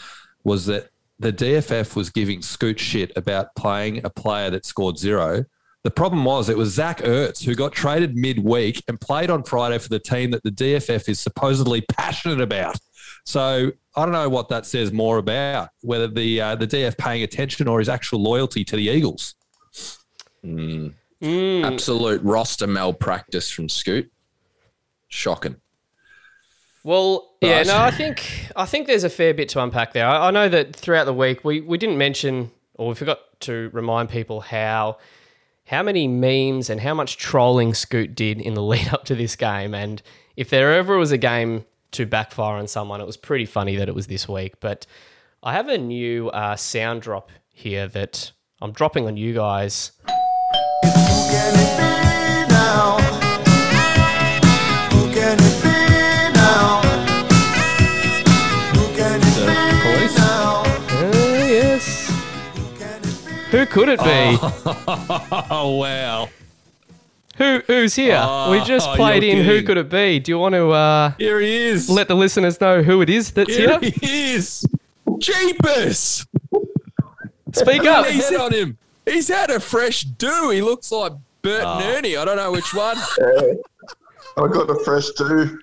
was that the DFF was giving Scoot shit about playing a player that scored zero. The problem was it was Zach Ertz who got traded midweek and played on Friday for the team that the DFF is supposedly passionate about. So I don't know what that says more about whether the uh, the DF paying attention or his actual loyalty to the Eagles. Mm. Mm. Absolute roster malpractice from Scoot. Shocking. Well, yeah, no, I think I think there's a fair bit to unpack there. I, I know that throughout the week we, we didn't mention or we forgot to remind people how how many memes and how much trolling Scoot did in the lead up to this game. And if there ever was a game to backfire on someone, it was pretty funny that it was this week. But I have a new uh, sound drop here that I'm dropping on you guys. The police. Yes. Who could it be? Oh wow! Who who's here? Ah, we just played you're in. Who could it be? Do you want to uh, Here he is. let the listeners know who it is that's Here here? he is. Jeepers! Speak up. He's head on him. He's had a fresh do. He looks like Bert ah. Oh. and Ernie. I don't know which one. I got a fresh do.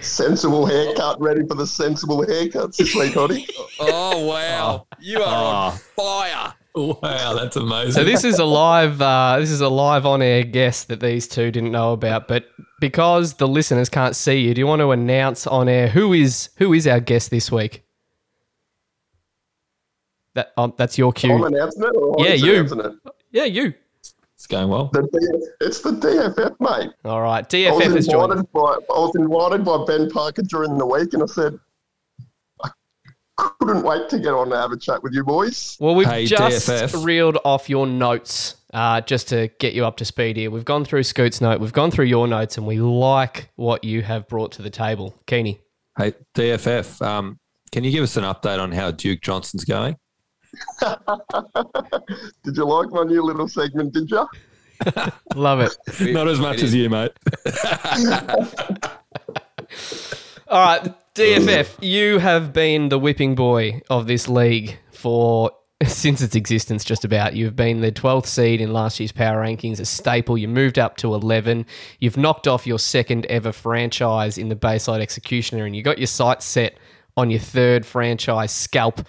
Sensible haircut, ready for the sensible haircuts this week, Hoddy. Oh wow, you are on Oh. fire. Wow, that's amazing. So this is a live. Uh, this is a live on-air guest that these two didn't know about, but because the listeners can't see you, do you want to announce on air who is who is our guest this week? That um, that's your cue. I'm cue. announcing it. Or Yeah, you. it? Yeah, you. it's going well. The D- it's the DFF, mate. All right. I DFF was, has joined. by, I was invited by Ben Parker during the week, and I said, I couldn't wait to get on to have a chat with you boys. Well, we've Hey, just DFF. reeled off your notes uh, just to get you up to speed here. We've gone through Scoot's note, we've gone through your notes, and we like what you have brought to the table. Keeney. Hey, DFF, um, can you give us an update on how Duke Johnson's going? Did you like my new little segment, did you? Love it. Not as much as you, mate. All right, DFF, you have been the whipping boy of this league for since its existence, just about. You've been the 12th seed in last year's power rankings, a staple. You moved up to 11. You've knocked off your second ever franchise in the Bayside Executioner, and you got your sights set on your third franchise scalp.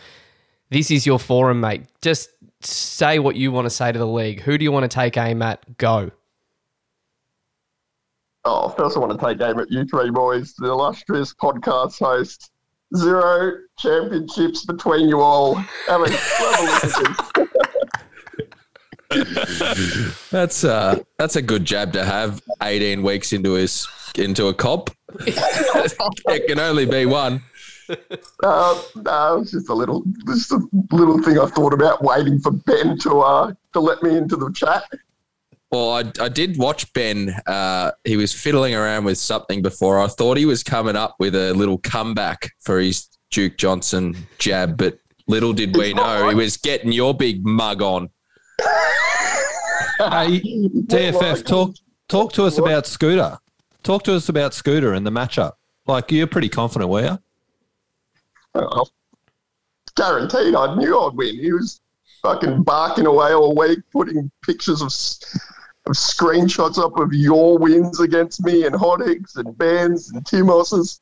This is your forum, mate. Just say what you want to say to the league. Who do you want to take aim at? Go. Oh, first I want to take aim at you three boys, the illustrious podcast host. Zero championships between you all. Have a, have a look at this. That's uh that's a good jab to have 18 weeks into his into a cop. it can only be one. Uh, no, it's just a little, just a little thing I thought about waiting for Ben to uh to let me into the chat. Well, I, I did watch Ben. Uh, he was fiddling around with something before. I thought he was coming up with a little comeback for his Duke Johnson jab, but little did we know he was getting your big mug on. Hey, TFF, talk talk to us about Scooter. Talk to us about Scooter and the matchup. Like you're pretty confident, were you? Oh, guaranteed, I knew I'd win. He was fucking barking away all week, putting pictures of, s- of screenshots up of your wins against me and Hot Eggs and Ben's and Timos's.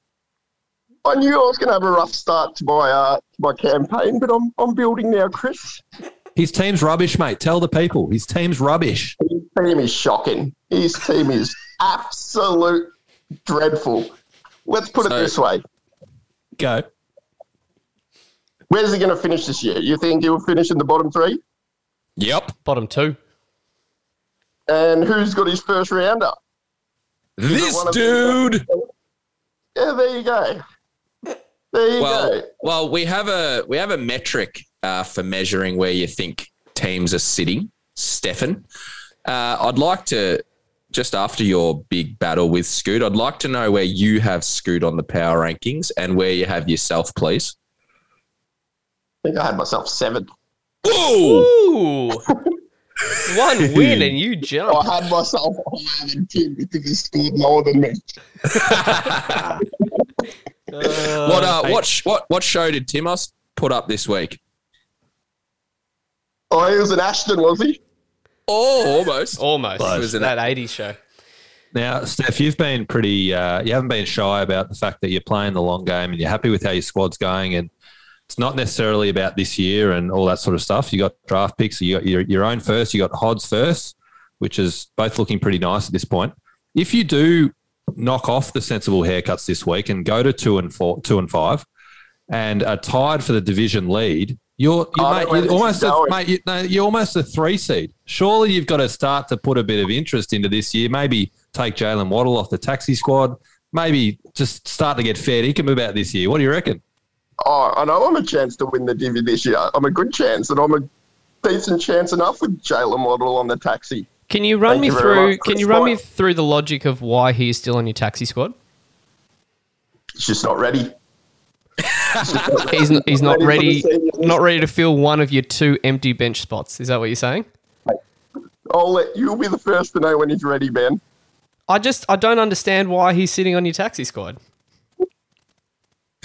I knew I was going to have a rough start to my uh, to my campaign, but I'm I'm building now, Chris. His team's rubbish, mate. Tell the people. His team's rubbish. His team is shocking. His team is absolute dreadful. Let's put it this way: Go. Where's he going to finish this year? You think he'll finish in the bottom three? Yep. Bottom two. And who's got his first rounder? This dude. Yeah, there you go. There you Well, go. well, we have a we have a metric uh, for measuring where you think teams are sitting, Stefan. Uh, I'd like to just after your big battle with Scoot, I'd like to know where you have Scoot on the power rankings and where you have yourself, please. I think I had myself seventh. Ooh, Ooh. One win and you jump. I had myself higher than Tim because he scored more than me. what uh, what sh- what what show did Timos put up this week? Oh, he was an Ashton, was he? Oh, almost. Almost. Close. It was that 80s show. Now, Steph, you've been pretty. Uh, you haven't been shy about the fact that you're playing the long game and you're happy with how your squad's going, and it's not necessarily about this year and all that sort of stuff. You got draft picks, you got your, your own first, you got Hod's first, which is both looking pretty nice at this point. If you do knock off the sensible haircuts this week and go to two and four, two and five, and are tied for the division lead, you're, you're, mate, you're almost a, mate, you, no, you're almost a three seed. Surely you've got to start to put a bit of interest into this year. Maybe take Jalen Waddle off the taxi squad. Maybe just start to get fair income about this year. What do you reckon? Oh, I know I'm a chance to win the divvy this year. I'm a good chance, and I'm a decent chance enough with Jalen Waddle on the taxi. Can you run Thank me you through? Can you run me through the logic of why he is still on your taxi squad? He's just not ready. He's n- he's not Ready ready, for the seniors. not ready to fill one of your two empty bench spots. Is that what you're saying? I'll let you'll be the first to know when he's ready, Ben. I just I don't understand why he's sitting on your taxi squad.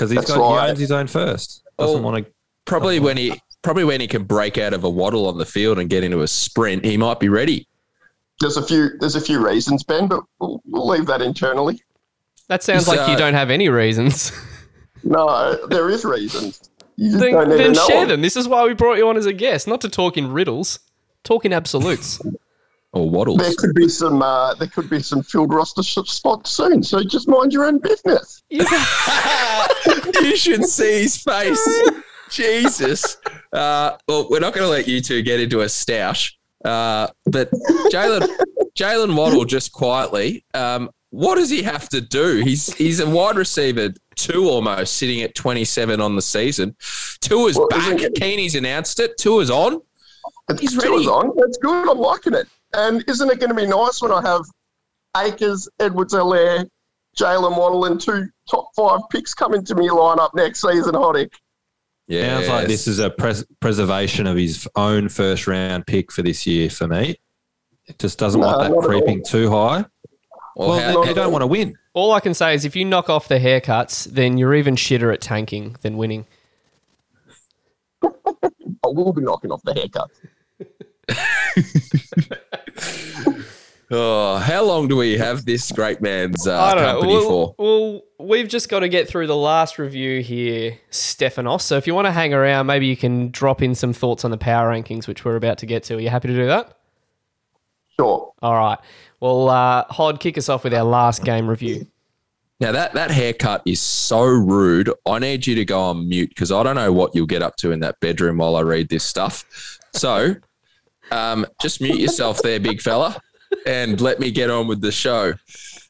Because he's That's got right. he owns his own first. Doesn't Oh. want to. Probably when he probably when he can break out of a waddle on the field and get into a sprint, he might be ready. There's a few there's a few reasons, Ben, but we'll, we'll leave that internally. That sounds He's, like you uh, don't have any reasons. No, there is reasons. You just then don't need then to know share them. them. This is why we brought you on as a guest, not to talk in riddles, talk in absolutes. Or waddles. There could be some uh, there could be some field roster sh- spots soon, so just mind your own business. You- you should see his face. Jesus. Uh, well, we're not going to let you two get into a stoush. Uh, but Jalen Jalen Waddle, just quietly, um, what does he have to do? He's he's a wide receiver two almost, sitting at 27 on the season. Tua's Well, back. isn't Keeney's announced it. Tua's on. It's He's two ready. is on. That's good. I'm liking it. And isn't it going to be nice when I have Akers, Edwards-Helaire, Jalen Waddle, and two top five picks coming to me lineup next season, Hoddick? Yeah, Sounds like this is a pres- preservation of his own first round pick for this year for me. It just doesn't No, want that creeping too high. Well, Well, how- you don't want to win. All I can say is if you knock off the haircuts, then you're even shitter at tanking than winning. I will be knocking off the haircut. Oh, how long do we have this great man's uh, I don't company know. for? Well, well, we've just got to get through the last review here, Stephanos. So if you want to hang around, maybe you can drop in some thoughts on the power rankings, which we're about to get to. Are you happy to do that? Sure. All right. Well, uh, Hod, kick us off with our last game review. Now that that haircut is so rude. I need you to go on mute because I don't know what you'll get up to in that bedroom while I read this stuff. So, um, just mute yourself there, big fella, and let me get on with the show.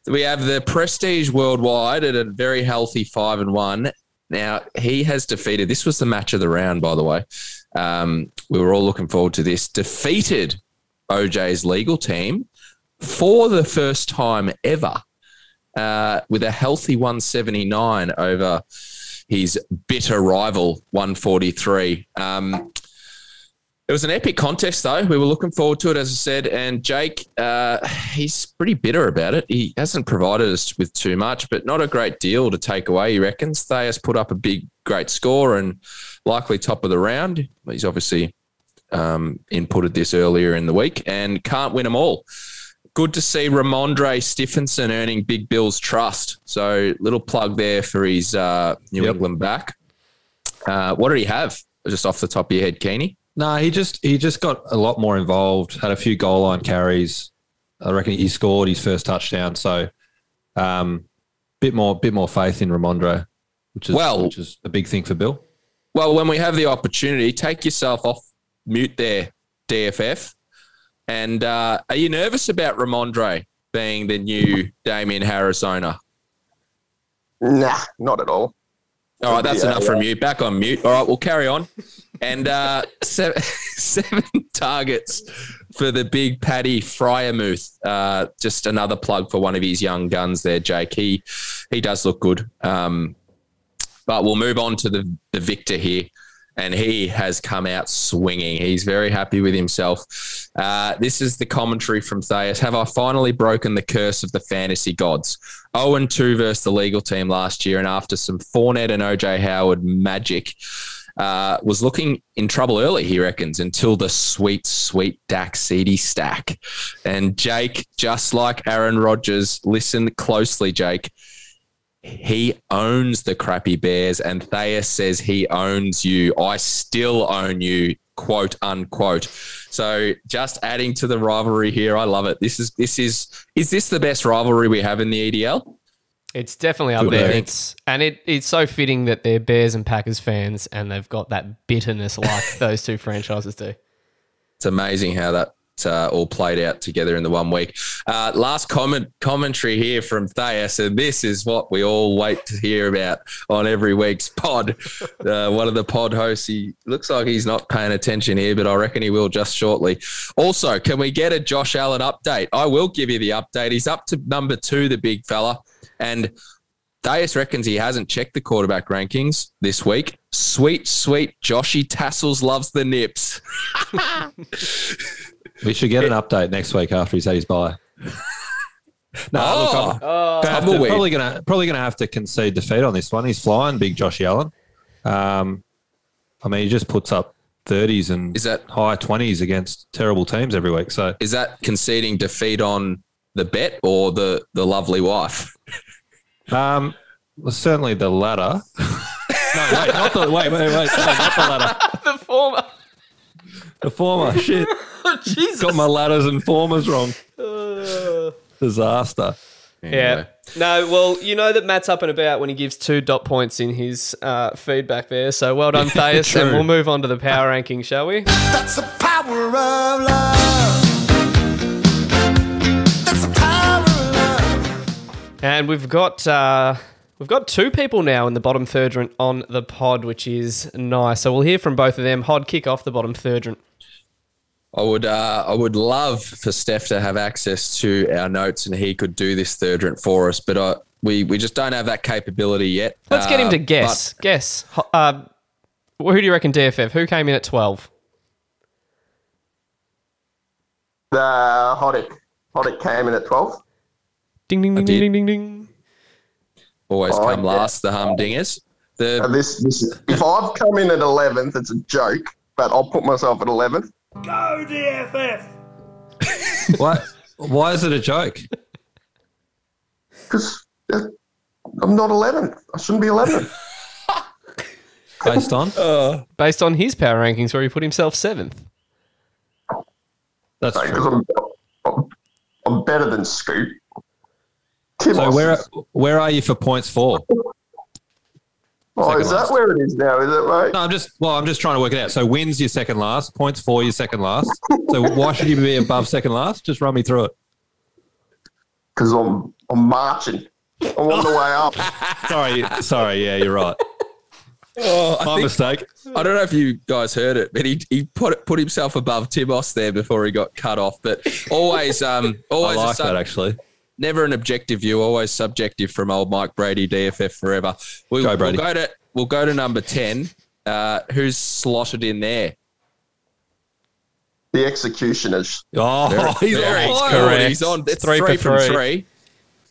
We have the Prestige Worldwide at a very healthy five and one. Now he has defeated. This was the match of the round, by the way. Um, we were all looking forward to this. Defeated OJ's legal team for the first time ever uh, with a healthy 179 over his bitter rival 143. Um, it was an epic contest, though. We were looking forward to it, as I said. And Jake, uh, he's pretty bitter about it. He hasn't provided us with too much, but not a great deal to take away, he reckons. Thayas put up a big, great score and likely top of the round. He's obviously um, inputted this earlier in the week and can't win them all. Good to see Rhamondre Stevenson earning Big Bill's trust. So, little plug there for his uh, New Yep. England back. Uh, what did he have? Just off the top of your head, Keeney? No, he just he just got a lot more involved. Had a few goal line carries. I reckon he scored his first touchdown. So, um, bit more bit more faith in Rhamondre, which is Well- which is a big thing for Bill. Well, when we have the opportunity, take yourself off mute there, DFF. And uh, are you nervous about Rhamondre being the new Damien Harris owner? Nah, not at all. All right, that's Yeah, enough yeah. from you. Back on mute. All right, we'll carry on. And uh, seven, seven targets for the big Paddy Freiermuth. Uh, just another plug for one of his young guns there, Jake. He he does look good. Um, but we'll move on to the the victor here, and he has come out swinging. He's very happy with himself. Uh, this is the commentary from Thayas. Have I finally broken the curse of the fantasy gods? 0 and 2 versus the legal team last year, and after some Fournette and OJ Howard magic, uh, was looking in trouble early, he reckons, until the sweet, sweet Dak CeeDee stack. And Jake, just like Aaron Rodgers, listen closely, Jake. He owns the crappy Bears, and Thea says he owns you. I still own you, quote unquote. So just adding to the rivalry here, I love it. This is this is is this the best rivalry we have in the EDL? It's definitely up Good there. It's and it, it's so fitting that they're Bears and Packers fans, and they've got that bitterness like those two franchises do. It's amazing how that uh, all played out together in the one week. Uh, last comment commentary here from Thea. So this is what we all wait to hear about on every week's pod. Uh, one of the pod hosts, he looks like he's not paying attention here, but I reckon he will just shortly. Also, can we get a Josh Allen update? I will give you the update. He's up to number two, the big fella, and. Thayas reckons he hasn't checked the quarterback rankings this week. Sweet, sweet Joshy Tassels loves the nips. We should get an update next week after he's had his bye. no, Oh. look, I'm, gonna have to- probably gonna probably gonna have to concede defeat on this one. He's flying, big Josh Allen. Um, I mean, he just puts up thirties and Is that- high twenties against terrible teams every week. So Is that conceding defeat on the bet or the the lovely wife? Um, well, certainly the latter. no, wait, not the wait, wait, wait, no, not the latter. the former. The former. Shit, Jesus. got my ladders and formers wrong. Uh, Disaster. yeah. No, well, you know that Matt's up and about when he gives two dot points in his uh, feedback there. So well done, Thayas. and we'll move on to the power ranking, shall we? That's the power of love. That's the power of love. And we've got uh, we've got two people now in the bottom thirdrant on the pod, which is nice. So we'll hear from both of them. Hod, kick off the bottom thirdrant. I would uh, I would love for Steph to have access to our notes and he could do this third rent for us, but uh, we we just don't have that capability yet. Let's get him Uh, to guess. Guess. Uh, who do you reckon, DFF? Who came in at 12? The Hoddick. Hoddick came in at 12. Ding, ding, ding, did. ding, ding, ding. always Oh, come yeah. last. The humdingers. The this, this is, if I've come in at 11th, it's a joke, but I'll put myself at 11th. Go DFF! Why? Why is it a joke? Because uh, I'm not 11th. I shouldn't be 11th. Based on uh, Based on his power rankings, where he put himself seventh. that's Because true. I'm, I'm, I'm better than Scoop. Tim So Austin. where where are you for points for? Oh, second is that last. where it is now? Is it, mate? No, I'm just well, I'm just trying to work it out. So wins your second last, points for your second last. So why should you be above second last? Just run me through it. Because I'm I'm marching. I'm on the way up. Sorry, sorry, yeah, you're right. Oh, I My think- mistake. I don't know if you guys heard it, but he, he put put himself above Timos there before he got cut off. But always, um, I always a like sub- that actually. Never an objective view, always subjective from old Mike Brady, DFF forever. We'll Go, Brady. We'll go to we'll go to number ten. Uh, who's slotted in there? The executioners. Oh, he's Very on. good. correct. He's on. It's Three three, for from three. three.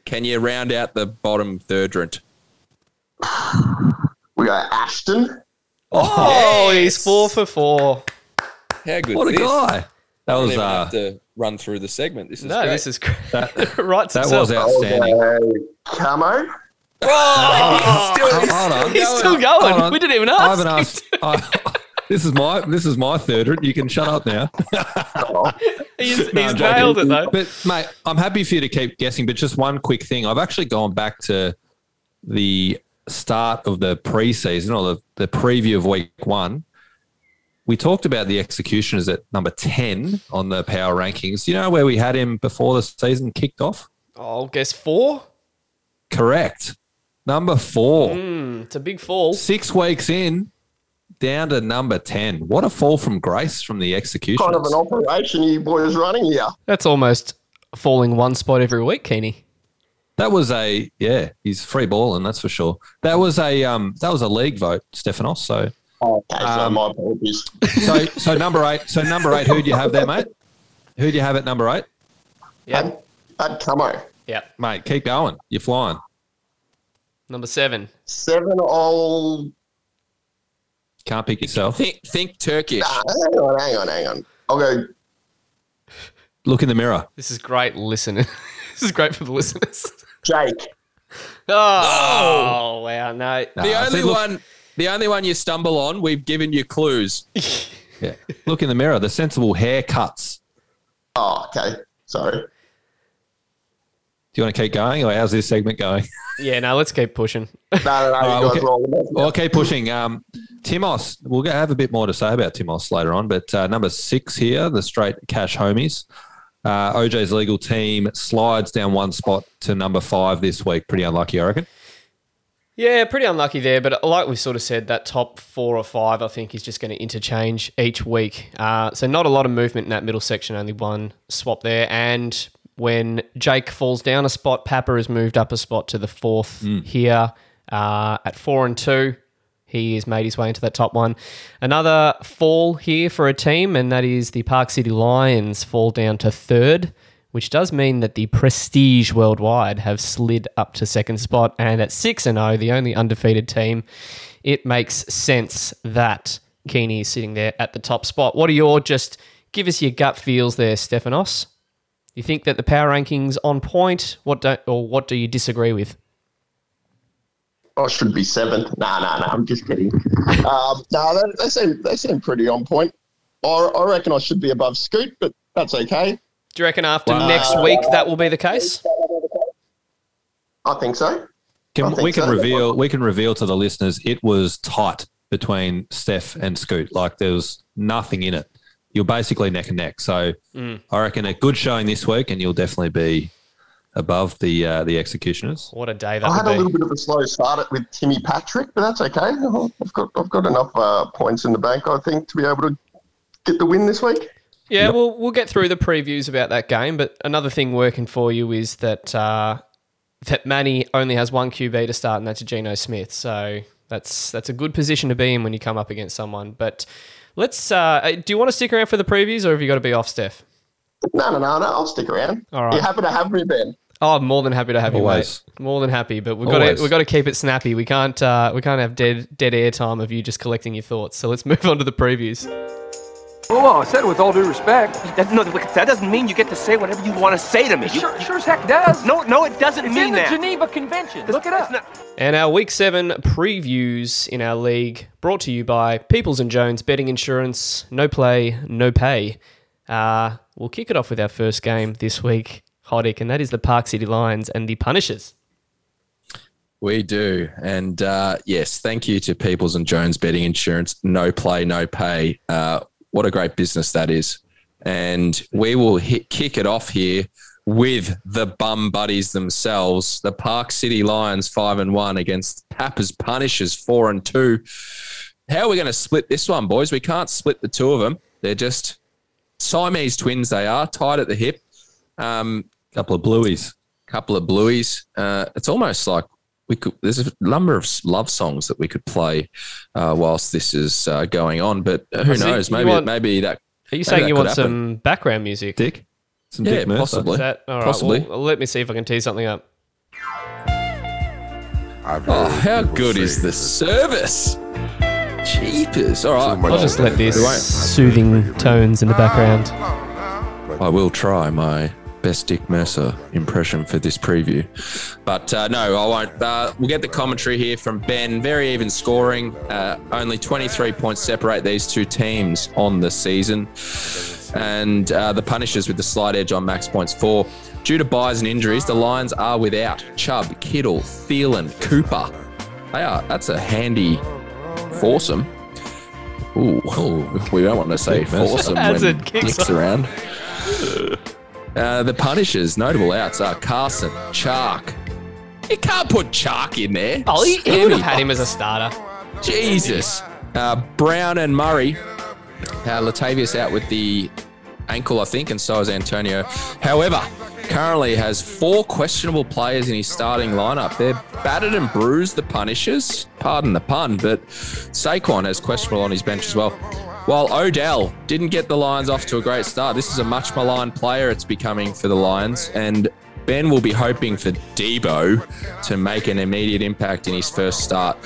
Can you round out the bottom thirdrant? We got Ashton. Oh, Yes. he's four for four. How good! What a this? guy. That was even uh, have to run through the segment. This is No, great. this is great. that, right. that was outstanding. Uh, Camo. Oh, he's still, Hold on. He's still going. on. We didn't even ask. I ask. haven't asked. I, this is my this is my third. You can shut up now. He's, he's No, I'm nailed it though. But mate, I'm happy for you to keep guessing. But just one quick thing, I've actually gone back to the start of the preseason or the, the preview of week one. We talked about the executioners at number ten on the power rankings. You know where we had him before the season kicked off? I'll guess four. Correct. Number four. Hmm, it's a big fall. Six weeks in, down to number ten. What a fall from grace from the executioners. Kind of an operation you boys running here. That's almost falling one spot every week, Keeney. That was a yeah, he's free balling, that's for sure. That was a um that was a league vote, Stefanos. So Okay, so Um, my apologies. so so number eight. So number eight, who do you have there, mate? Who do you have at number eight? Yeah. Had, had Camo. Yeah. Mate, keep going. You're flying. Number seven. Seven all. Can't pick yourself. think think Turkish. Ah, hang on, hang on, hang on. I'll go Look in the mirror. This is great listening. this is great for the listeners. Jake. Oh, wow. No. The only see, look- one, the only one you stumble on, we've given you clues. Yeah. Look in the mirror. The sensible haircuts. Oh, okay. Sorry. Do you want to keep going, or how's this segment going? Yeah, no, let's keep pushing. No, no, no. All right, you guys okay. roll them. Well, keep pushing. Um, Timos, we'll have a bit more to say about Timos later on, but uh, number six here, the straight cash homies. Uh, OJ's legal team slides down one spot to number five this week. Pretty unlucky, I reckon. Yeah, pretty unlucky there, but like we sort of said, that top four or five, I think, is just going to interchange each week. Uh, so not a lot of movement in that middle section, only one swap there. And when Jake falls down a spot, Papa has moved up a spot to the fourth here uh, at four and two. He has made his way into that top one. Another fall here for a team, and that is the Park City Lions fall down to third, which does mean that the Prestige Worldwide have slid up to second spot. And at 6 and 0, the only undefeated team, it makes sense that Keeney is sitting there at the top spot. What are your just give us your gut feels there, Stephanos? You think that the power rankings on point? What don't or what do you disagree with? I should be seventh. Nah, nah, nah. I'm just kidding. Um, no, they, they seem they seem pretty on point. I, I reckon I should be above Scoot, but that's okay. Do you reckon after Wow. next week that will be the case? I think so. I Can, think we can so. reveal we can reveal to the listeners it was tight between Steph and Scoot. Like there was nothing in it. You're basically neck and neck. So Mm. I reckon a good showing this week, and you'll definitely be above the uh, the executioners. What a day that I had a would little bit of a slow start with Timmy Patrick, but that's okay. I've got I've got enough uh, points in the bank, I think, to be able to get the win this week. Yeah, we'll we'll get through the previews about that game. But another thing working for you is that uh, that Manny only has one QB to start, and that's Geno Smith. So that's that's a good position to be in when you come up against someone. But let's. Uh, do you want to stick around for the previews, or have you got to be off, Steph? No, no, no, no. I'll stick around. All right. You happy to have me, Ben? Oh, I'm more than happy to have Always. you, mate. More than happy, but we've got to we've got to keep it snappy. We can't uh, we can't have dead dead air time of you just collecting your thoughts. So let's move on to the previews. Oh, I said it with all due respect. That, no, look, that doesn't mean you get to say whatever you want to say to me. You- Sure, sure as heck does. no, no, it doesn't it's mean in the. Geneva Convention. Look it up. And our week seven previews in our league brought to you by Peoples and Jones Betting Insurance. No play, no pay. Uh, we'll kick it off with our first game this week, Hoddick, and that is the Park City Lions and the Punishers. We do. And uh, yes, thank you to Peoples and Jones Betting Insurance. No play, no pay. Uh, what a great business that is. and we will hit, kick it off here with the bum buddies themselves. The Park City Lions five and one against Papa's Punishers four and two. How are we going to split this one, boys? We can't split the two of them. They're just Siamese twins. They are tied at the hip. Um, couple of blueies. A couple of blueies. Uh, it's almost like we could. There's a number of love songs that we could play uh, whilst this is uh, going on. But who So knows? Maybe want- maybe that. Are you saying you want happen. some background music? Dick? Some Yeah, Dick Mercer. possibly. Is that all right? Possibly. Well, let me see if I can tee something up. Oh, how good is the service? Jeepers! All right, I'll just let this soothing tones in the background. I will try my best Dick Mercer impression for this preview. But uh, no, I won't. Uh, we'll get the commentary here from Ben. Very even scoring. Uh, only 23 points separate these two teams on the season. And uh, the Punishers with the slight edge on max points four. Due to buys and injuries, the Lions are without Chubb, Kittle, Thielen, Cooper. They are. That's a handy foursome. Ooh, we don't want to say foursome when it kicks around. Uh, the Punishers, notable outs are Carson, Chark. You can't put Chark in there. Oh, he, he would have had him as a starter. Jesus. Uh, Brown and Murray. Uh, Latavius out with the ankle, I think, and so is Antonio. However, currently has four questionable players in his starting lineup. They're battered and bruised, the Punishers. Pardon the pun, but Saquon has questionable on his bench as well. While Odell didn't get the Lions off to a great start, this is a much maligned player it's becoming for the Lions, and Ben will be hoping for Deebo to make an immediate impact in his first start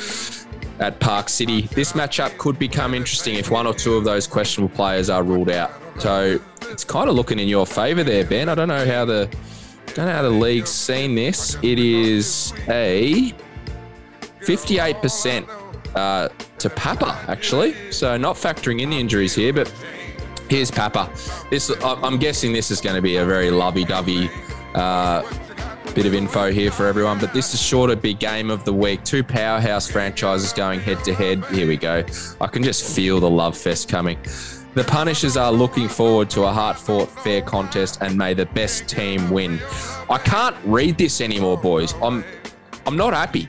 at Park City. This matchup could become interesting if one or two of those questionable players are ruled out. So it's kind of looking in your favour there, Ben. I don't know how the don't know how the league's seen this. It is a 58% uh, to Papa, actually. So not factoring in the injuries here, but here's Papa. This I- I'm guessing this is going to be a very lovey-dovey uh, bit of info here for everyone, but this is to be game of the week. Two powerhouse franchises going head to head. Here we go. I can just feel the love fest coming. The Punishers are looking forward to a hard fought fair contest and may the best team win. I can't read this anymore, boys. I'm I'm not happy.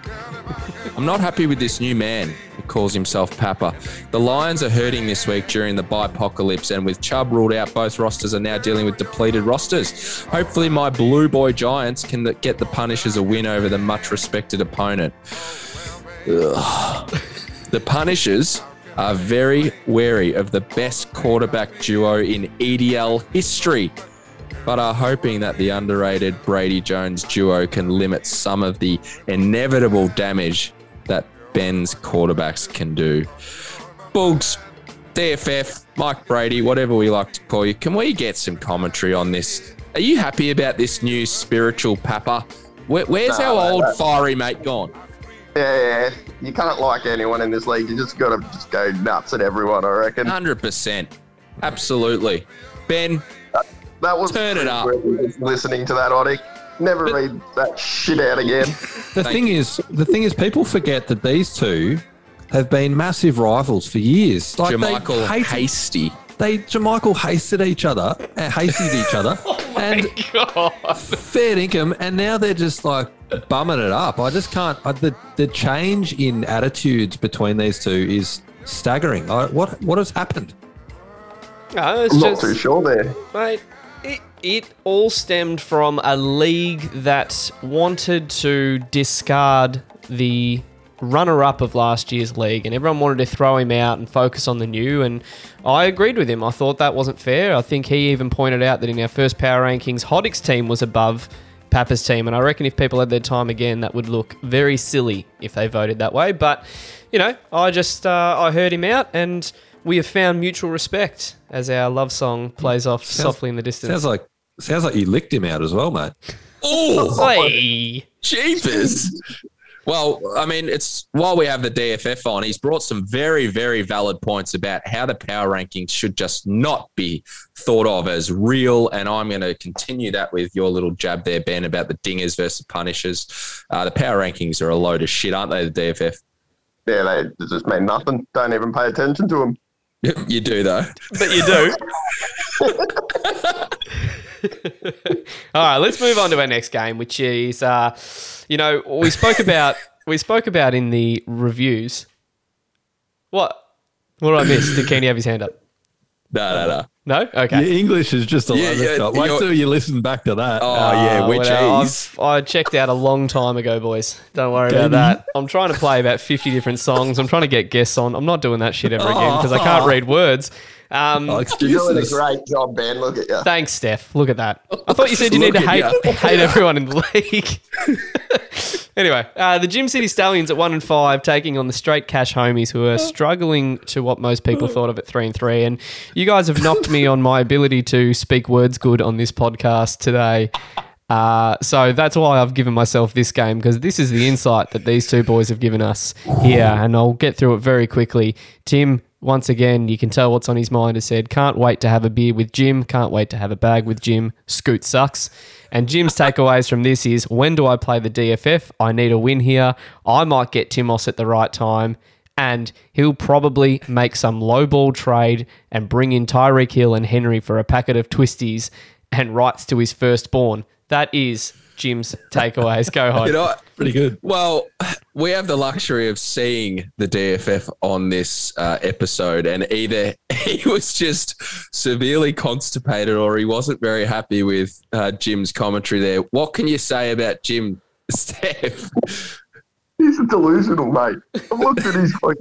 I'm not happy with this new man who calls himself Papa. The Lions are hurting this week during the bipocalypse, and with Chubb ruled out, both rosters are now dealing with depleted rosters. Hopefully, my Blue Boy Giants can get the Punishers a win over the much respected opponent. The Punishers are very wary of the best quarterback duo in EDL history but are hoping that the underrated Brady Jones duo can limit some of the inevitable damage that Ben's quarterbacks can do. Bugs, DFF, Mike Brady, whatever we like to call you, can we get some commentary on this? Are you happy about this new spiritual papa? Where, where's No, our old fiery mate gone? Yeah, yeah, you can't like anyone in this league. You just got to just go nuts at everyone. I reckon. 100%. Absolutely. Ben, That was Turn it up. Listening to that, Hoddick. Never read that shit out again. The thing is, the thing is, people forget that these two have been massive rivals for years. Like Jermichael they hated, Hasty. they Jermichael hasted each other, uh, hasted each other, and God. fair income, and now they're just like bumming it up. I just can't. I, the the change in attitudes between these two is staggering. I, what what has happened? No, I'm not too sure there. Mate, it, all stemmed from a league that wanted to discard the runner up of last year's league, and everyone wanted to throw him out and focus on the new. And I agreed with him. I thought that wasn't fair. I think he even pointed out that in our first power rankings, Hoddick's team was above Papa's team, and I reckon if people had their time again, that would look very silly if they voted that way. But you know, I just uh, I heard him out, and we have found mutual respect as our love song plays off softly in the distance. Sounds like sounds like you licked him out as well, mate. Oh, Hey. Jeepers. Well, I mean, it's while we have the DFF on, he's brought some very, very valid points about how the power rankings should just not be thought of as real. And I'm going to continue that with your little jab there, Ben, about the dingers versus punishers. Uh, the power rankings are a load of shit, aren't they? The DFF. Yeah, they just mean nothing. Don't even pay attention to them. You do though. But you do. All right, let's move on to our next game, which is, uh, you know, we spoke about we spoke about in the reviews. What? What did I miss? Did Kenny have his hand up? No, no, no. No. Okay. Your English is just a Yeah, lot yeah, of stuff. Wait you're- till you listen back to that. Oh yeah, Uh, which is I've, checked out a long time ago, boys. Don't worry about that. I'm trying to play about 50 different songs. I'm trying to get guests on. I'm not doing that shit ever again because I can't read words. Um, Oh, You're doing a great job, Ben. Look at you. Thanks, Steph. Look at that. I thought you said you need to hate at hate everyone in the league. anyway, uh, the Gym City Stallions at one and five, taking on the Straight Cash Homies, who are struggling to what most people thought of at three and three. And you guys have knocked me on my ability to speak words good on this podcast today. Uh, so that's why I've given myself this game because this is the insight that these two boys have given us here, and I'll get through it very quickly. Tim, once again, you can tell what's on his mind. Has said, "Can't wait to have a beer with Jim. Can't wait to have a bag with Jim. Scoot sucks." And Jim's takeaways from this is: When do I play the DFF? I need a win here. I might get Timos at the right time. And he'll probably make some low ball trade and bring in Tyreek Hill and Henry for a packet of twisties and rights to his firstborn. That is Jim's takeaways. Go home. you know. Pretty good. Well, we have the luxury of seeing the DFF on this uh, episode, and either he was just severely constipated or he wasn't very happy with uh, Jim's commentary there. What can you say about Jim, Steph? He's a delusional, mate. I've looked at his like,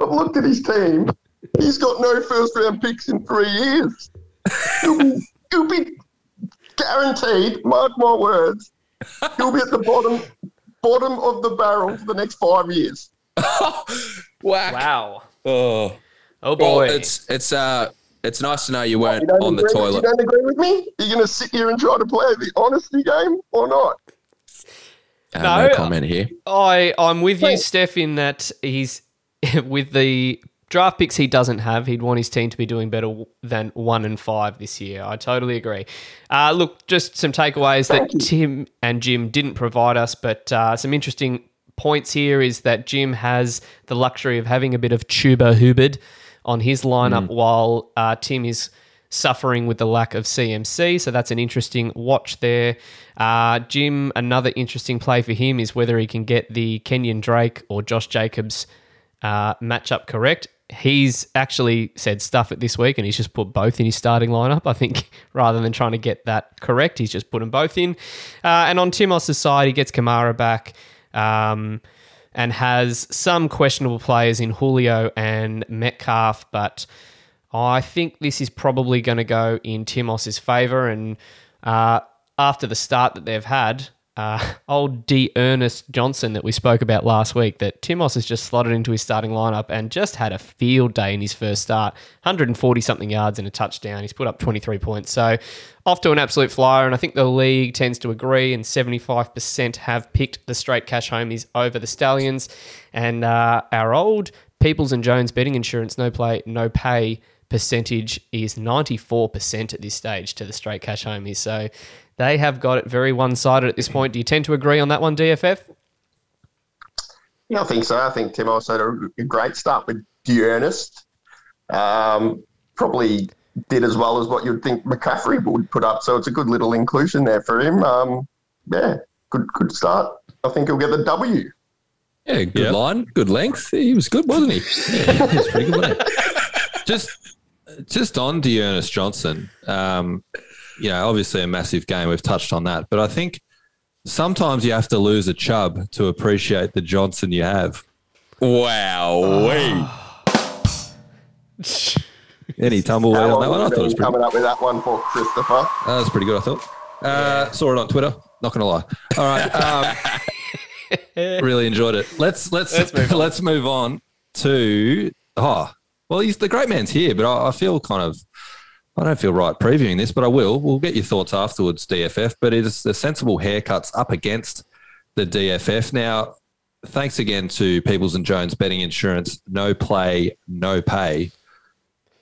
I've looked at his team. He's got no first round picks in three years. He'll be, he'll be guaranteed. Mark my words. He'll be at the bottom bottom of the barrel for the next five years. Whack. Wow. Oh, Oh well, boy. it's it's uh it's nice to know you weren't You on the agree, toilet. you don't agree with me? You're going to sit here and try to play the honesty game or not? Uh, No. no comment here. I I'm with you, Steph, in that he's with the draft picks he doesn't have. He'd want his team to be doing better than one and five this year. I totally agree. Uh, look, just some takeaways that Tim and Jim didn't provide us, but uh, some interesting points here is that Jim has the luxury of having a bit of tuba hubid on his lineup while uh, Tim is suffering with the lack of CMC. So that's an interesting watch there. Uh, Jim, another interesting play for him is whether he can get the Kenyon Drake or Josh Jacobs uh, matchup correct. He's actually said stuff it this week and he's just put both in his starting lineup. I think rather than trying to get that correct, he's just put them both in. Uh, and on Timos' side, he gets Kamara back. Um, and has some questionable players in Julio and Metcalf, but I think this is probably going to go in Timos's favour. And uh, after the start that they've had, uh, old D'Ernest Johnson that we spoke about last week, that Timos has just slotted into his starting lineup and just had a field day in his first start 140 something yards and a touchdown. He's put up 23 points. So off to an absolute flyer. And I think the league tends to agree, and 75% have picked the straight cash homies over the Stallions. And uh, our old Peoples and Jones betting insurance no play, no pay percentage is 94% at this stage to the straight cash homies. So they have got it very one sided at this point. Do you tend to agree on that one, DFF? Yeah, I think so. I think Tim also had a, a great start with Ernest. Um, probably did as well as what you'd think McCaffrey would put up. So it's a good little inclusion there for him. Um, yeah, good good start. I think he'll get the W. Yeah, good Yep. line, good length. He was good, wasn't he? Yeah, he's pretty good. wasn't he? just, just on to Ernest Johnson. Um, you know, obviously a massive game. We've touched on that, but I think sometimes you have to lose a chub to appreciate the Johnson you have. Wow. Any tumbleweed on that one? I thought it was pretty. coming up with that one for Christopher. That was pretty good. I thought. Uh, Saw it on Twitter. Not gonna lie. All right. Um, really enjoyed it. Let's let's let's move on, to oh well he's the great man's here, but I, I feel kind of I don't feel right previewing this, but I will. We'll get your thoughts afterwards, DFF. But it is the sensible haircuts up against the DFF now. Thanks again to Peoples and Jones Betting Insurance. No play, no pay.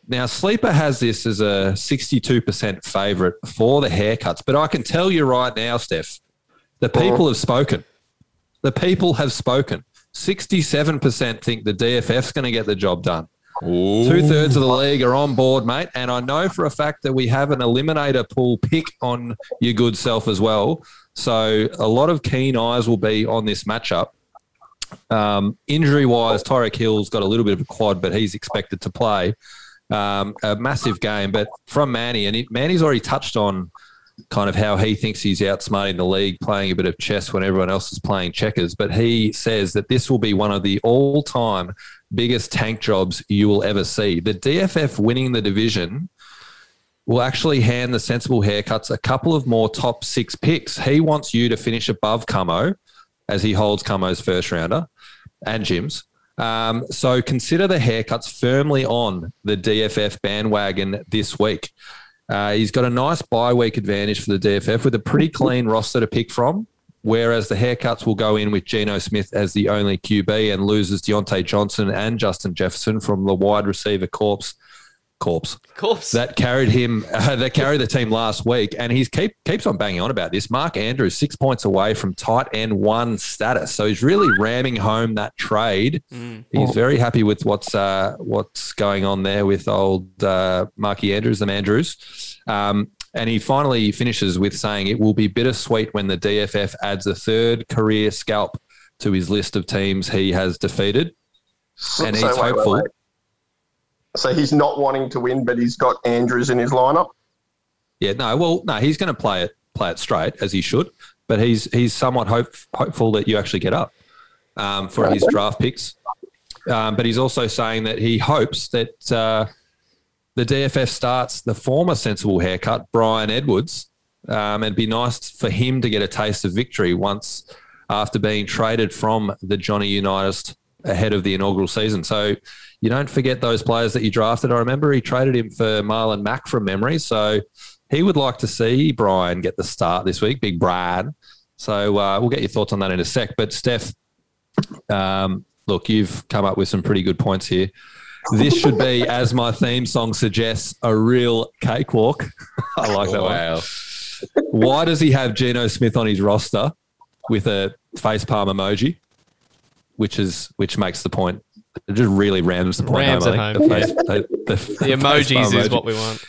Now, Sleeper has this as a 62% favorite for the haircuts, but I can tell you right now, Steph, the people have spoken. The people have spoken. 67% think the DFF's going to get the job done. Two thirds of the league are on board, mate. And I know for a fact that we have an eliminator pool pick on your good self as well. So a lot of keen eyes will be on this matchup. Um, injury wise, Tyreek Hill's got a little bit of a quad, but he's expected to play um, a massive game. But from Manny, and he, Manny's already touched on kind of how he thinks he's outsmarting the league, playing a bit of chess when everyone else is playing checkers. But he says that this will be one of the all time biggest tank jobs you will ever see. The DFF winning the division will actually hand the sensible haircuts a couple of more top six picks. He wants you to finish above Camo as he holds Camo's first rounder and Jim's. Um, so consider the haircuts firmly on the DFF bandwagon this week. Uh, he's got a nice bye week advantage for the DFF with a pretty clean roster to pick from. Whereas the haircuts will go in with Geno Smith as the only QB and loses Diontae Johnson and Justin Jefferson from the wide receiver corpse corpse Corpse. that carried him uh, that carried the team last week. And he's keep keeps on banging on about this. Mark andrews six points away from tight end one status. So he's really ramming home that trade. He's very happy with what's uh, what's going on there with old uh, marky andrews and andrews. Um, and he finally finishes with saying it will be bittersweet when the dff adds a third career scalp to his list of teams he has defeated and he's So wait, wait, hopeful wait. So he's not wanting to win, but he's got Andrews in his lineup. Yeah, no, well, no, he's going to play it play it straight as he should, but he's he's somewhat hope, hopeful that you actually get up um, for his draft picks. Um, but he's also saying that he hopes that uh, the DFF starts the former sensible haircut, Bryan Edwards, um, it'd be nice for him to get a taste of victory once after being traded from the Johnny Unitas ahead of the inaugural season. So you don't forget those players that you drafted. I remember he traded him for Marlon Mack from memory. So he would like to see Brian get the start this week, Big Brad. So uh, we'll get your thoughts on that in a sec. But Steph, um, look, you've come up with some pretty good points here. This should be, as my theme song suggests, a real cakewalk. I like that one. Why does he have Geno Smith on his roster with a face palm emoji, which is which makes the point? It just really rams the point Rams home. it I think. home, The, face, the, the, The emojis is emoji. what we want.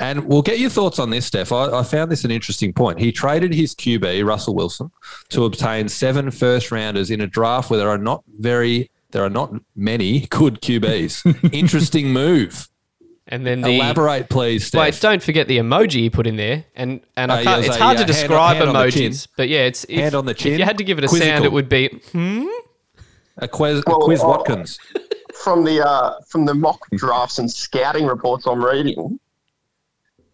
And we'll get your thoughts on this, Steph. I, I found this an interesting point. He traded his QB, Russell Wilson, to obtain seven first rounders in a draft where there are not very, there are not many good QBs. interesting move. And then the Elaborate, please, Steph. Wait, don't forget the emoji he put in there, and and Uh, I can't, it it's a, hard yeah, to describe hand on the emojis, but yeah, it's if, Hand on the chin. If you had to give it a Quizzical. sound, it would be hmm. a quiz, a Well, quiz uh, Watkins. From the uh, from the mock drafts and scouting reports I'm reading,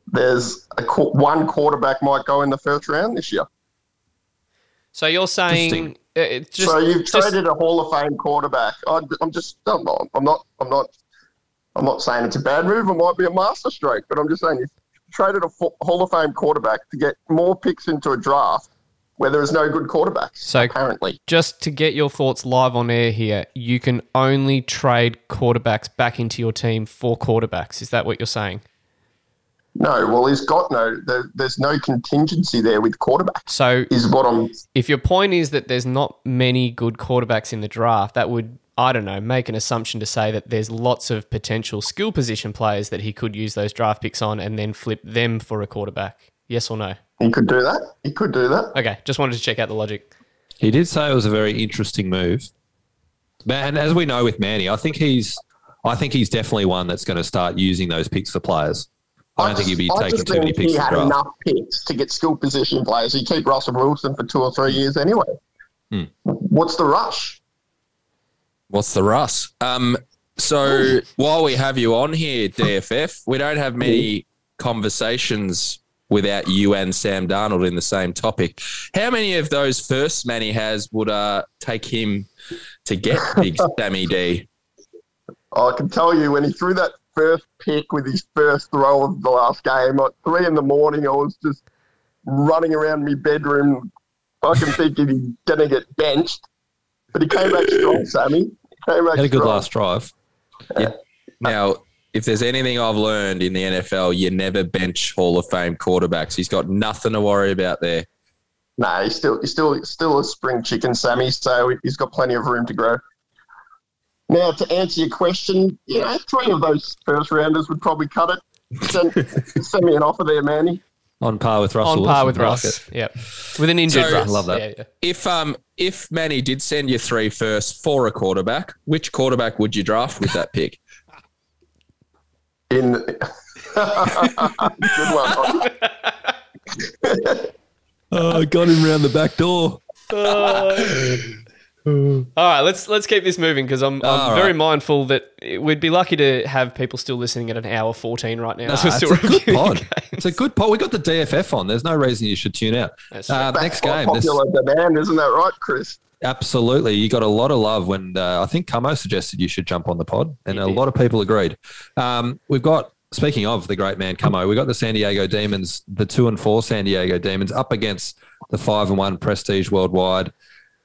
there's a qu- one quarterback might go in the first round this year. So you're saying Just so you've just- traded a Hall of Fame quarterback. I, I'm just I'm not, I'm not I'm not I'm not saying it's a bad move. It might be a masterstroke, but I'm just saying you've traded a Hall of Fame quarterback to get more picks into a draft where there is no good quarterbacks. So- apparently, just to get your thoughts live on air here, you can only trade quarterbacks back into your team for quarterbacks. Is that what you're saying? No. Well, he's got no. There, there's no contingency there with quarterback. So Is what I'm. if your point is that there's not many good quarterbacks in the draft, that would I don't know make an assumption to say that there's lots of potential skill position players that he could use those draft picks on and then flip them for a quarterback. Yes or no? He could do that. He could do that. Okay, just wanted to check out the logic. He did say it was a very interesting move. But- And as we know with Manny, I think he's I think he's definitely one that's going to start using those picks for players. I don't think he'd be I taking too many picks He had enough picks to get skill position players. You keep Russell Wilson for two or three years anyway. Hmm. What's the rush? What's the rush? Um, so while we have you on here, DFF, we don't have many conversations without you and Sam Darnold in the same topic. How many of those first Manny has would uh, take him to get big Sammy D? I can tell you when he threw that first pick with his first throw of the last game at three in the morning, I was just running around my bedroom, fucking thinking he's gonna get benched. But he came back strong, Sammy. He came back Had a good strong. last drive. Yeah. Now, if there's anything I've learned in the NFL, you never bench Hall of Fame quarterbacks. He's got nothing to worry about there. Nah, he's still he's still still a spring chicken, Sammy. So he's got plenty of room to grow. Now, to answer your question, you know, three of those first rounders would probably cut it. Send, send me an offer there, Manny. On par with Russell. On par Wilson. with I like Russ. it. Yep. With an injured So- Russ. Love that. Yeah, yeah. If um if Manny did send you three first for a quarterback, which quarterback would you draft with that pick? In good one. Oh, got him round the back door. All right, let's let's keep this moving because I'm, I'm All very right. mindful that we'd be lucky to have people still listening at an hour 14 right now. as we're Nah, still it's a good reviewing pod. games. It's a good pod. We got the DFF on. There's no reason you should tune out. Uh, right. next By game. This, Popular demand, isn't that right, Chris? absolutely. You got a lot of love when uh, I think Camo suggested you should jump on the pod, and He a did. lot of people agreed. Um, we've got, speaking of the great man Camo, we've got the San Diego Demons, the two and four San Diego Demons, up against the five and one Prestige Worldwide.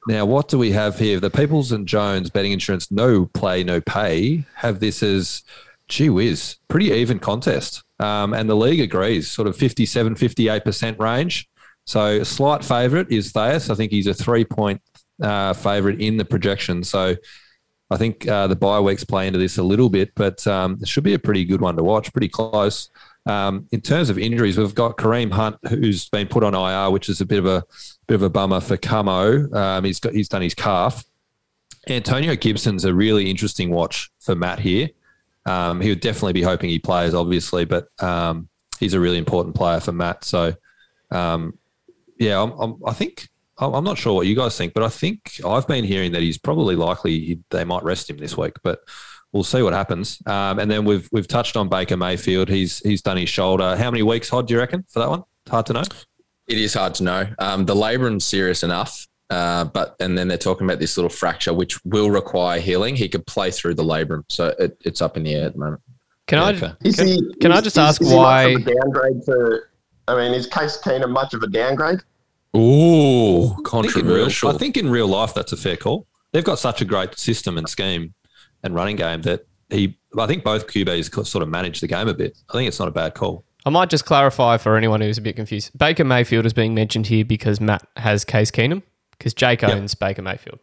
Now, what do we have here? The Peoples and Jones betting insurance, no play, no pay, have this as, gee whiz, pretty even contest. Um, and the league agrees, sort of 57, 58% range. So, a slight favourite is Thais. I think he's a three point uh, favourite in the projection. So, I think uh, the bye weeks play into this a little bit, but um, it should be a pretty good one to watch, pretty close. Um, in terms of injuries, we've got Kareem Hunt, who's been put on IR, which is a bit of a bit of a bummer for Camo. Um, he's got he's done his calf. Antonio Gibson's a really interesting watch for Matt here. Um, he would definitely be hoping he plays, obviously, but um, he's a really important player for Matt. So, um, yeah, I'm, I'm, I think I'm not sure what you guys think, but I think I've been hearing that he's probably likely he, they might rest him this week, but we'll see what happens. Um, and then we've we've touched on Baker Mayfield. He's he's done his shoulder. How many weeks, Hod, do you reckon for that one? It's Hard to know. It is hard to know. Um, the labrum's serious enough, uh, but and then they're talking about this little fracture which will require healing. He could play through the labrum, so it, it's up in the air at the moment. Can I okay. Is can, he, can I just is- ask is he why? much of a downgrade for? I mean, is Case Keenum much of a downgrade? Ooh, I think, in real, controversial. I think in real life that's a fair call. They've got such a great system and scheme and running game that he. I think both QBs sort of manage the game a bit. I think it's not a bad call. I might just clarify for anyone who's a bit confused. Baker Mayfield is being mentioned here because Matt has Case Keenum because Jake Yep. owns Baker Mayfield.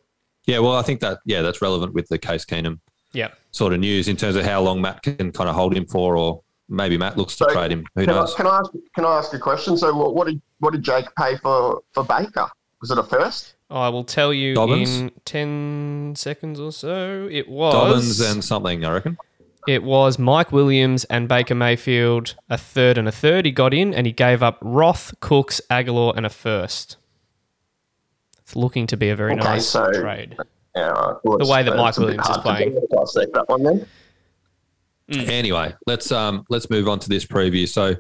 Yeah, well, I think that yeah, that's relevant with the Case Keenum Yeah. sort of news in terms of how long Matt can kind of hold him for, or maybe Matt looks to So, trade him. Who Can I, knows? can I ask? Can I ask a question? So, what, what did what did Jake pay for for Baker? Was it a first? I will tell you Dobbins? in 10 seconds or so. It was Dobbins and something, I reckon. It was Mike Williams and Baker Mayfield, a third and a third. He got in and he gave up Roth, Cooks, Aguilar, and a first. It's looking to be a very Okay, nice so- trade. Yeah. Well, The way that Mike it's a bit Williams is hard to playing. dissect that one then. Anyway, let's um let's move on to this preview. So,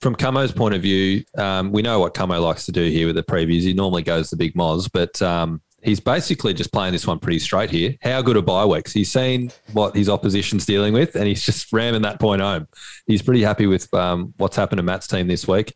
from Camo's point of view, um, we know what Camo likes to do here with the previews. He normally goes the big moz, but um, he's basically just playing this one pretty straight here. How good are bye weeks? He's seen what his opposition's dealing with, and he's just ramming that point home. He's pretty happy with um, what's happened to Matt's team this week.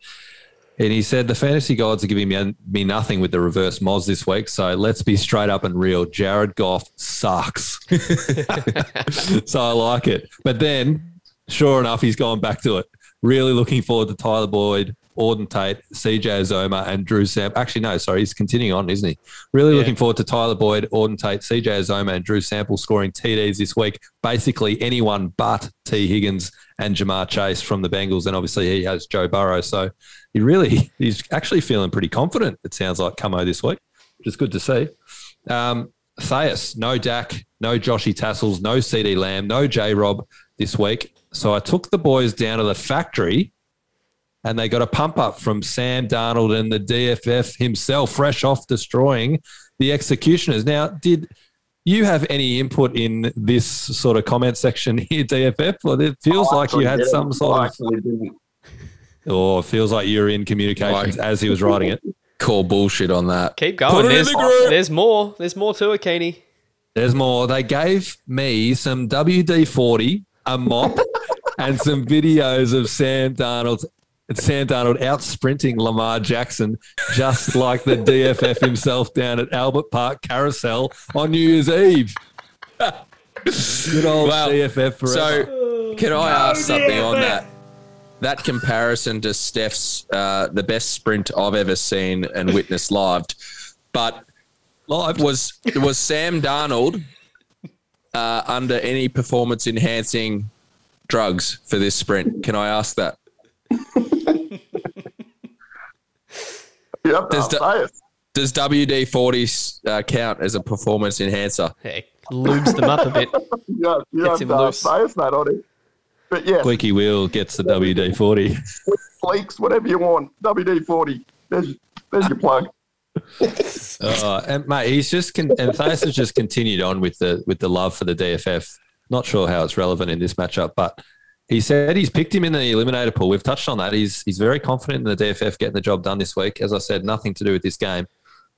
And he said the fantasy gods are giving me, me nothing with the reverse moz this week. So let's be straight up and real. Jared Goff sucks. so I like it. But then, sure enough, he's gone back to it. Really looking forward to Tyler Boyd, Auden Tate, CJ Uzomah, and Drew Sam. Actually, no, sorry, he's continuing on, isn't he? Really Yeah. looking forward to Tyler Boyd, Auden Tate, CJ Uzomah, and Drew Sample scoring TDs this week. Basically, anyone but T. Higgins and Ja'Marr Chase from the Bengals. And obviously, he has Joe Burrow. So he really, he's actually feeling pretty confident, it sounds like, Camo this week, which is good to see. Um, Thais, no Dak, no Joshy Tassels, no CeeDee Lamb, no J Rob this week. So I took the boys down to the factory and they got a pump up from Sam Darnold and the DFF himself, fresh off destroying the executioners. Now, did you have any input in this sort of comment section here, DFF? Or it feels oh, I like you had some sort of, actually or oh, it feels like you're in communications Like- as he was writing it. Call bullshit on that. Keep Put going. it in There's, the group. there's more. There's more to it, Keeney. There's more. They gave me some WD 40, a mop, and some videos of Sam Darnold. Sam Darnold out sprinting Lamar Jackson, just like the DFF himself down at Albert Park Carousel on New Year's Eve. Good old Well, DFF forever. So, can I ask something on that? That comparison to Steph's uh, the best sprint I've ever seen and witnessed live, but Live. was was Sam Darnold uh, under any performance enhancing drugs for this sprint? Can I ask that? You have to Does say it. Does WD 40 uh, count as a performance enhancer? Heck, lubes them up a bit. You have, you Gets him to loose. say it's on it. But yeah, Squeaky wheel gets the WD forty. leaks, whatever you want. WD 40. There's, there's your plug. Uh, and mate, he's just con- and Thais has just continued on with the with the love for the DFF. Not sure how it's relevant in this matchup, but he said he's picked him in the eliminator pool. We've touched on that. He's he's very confident in the DFF getting the job done this week. As I said, nothing to do with this game.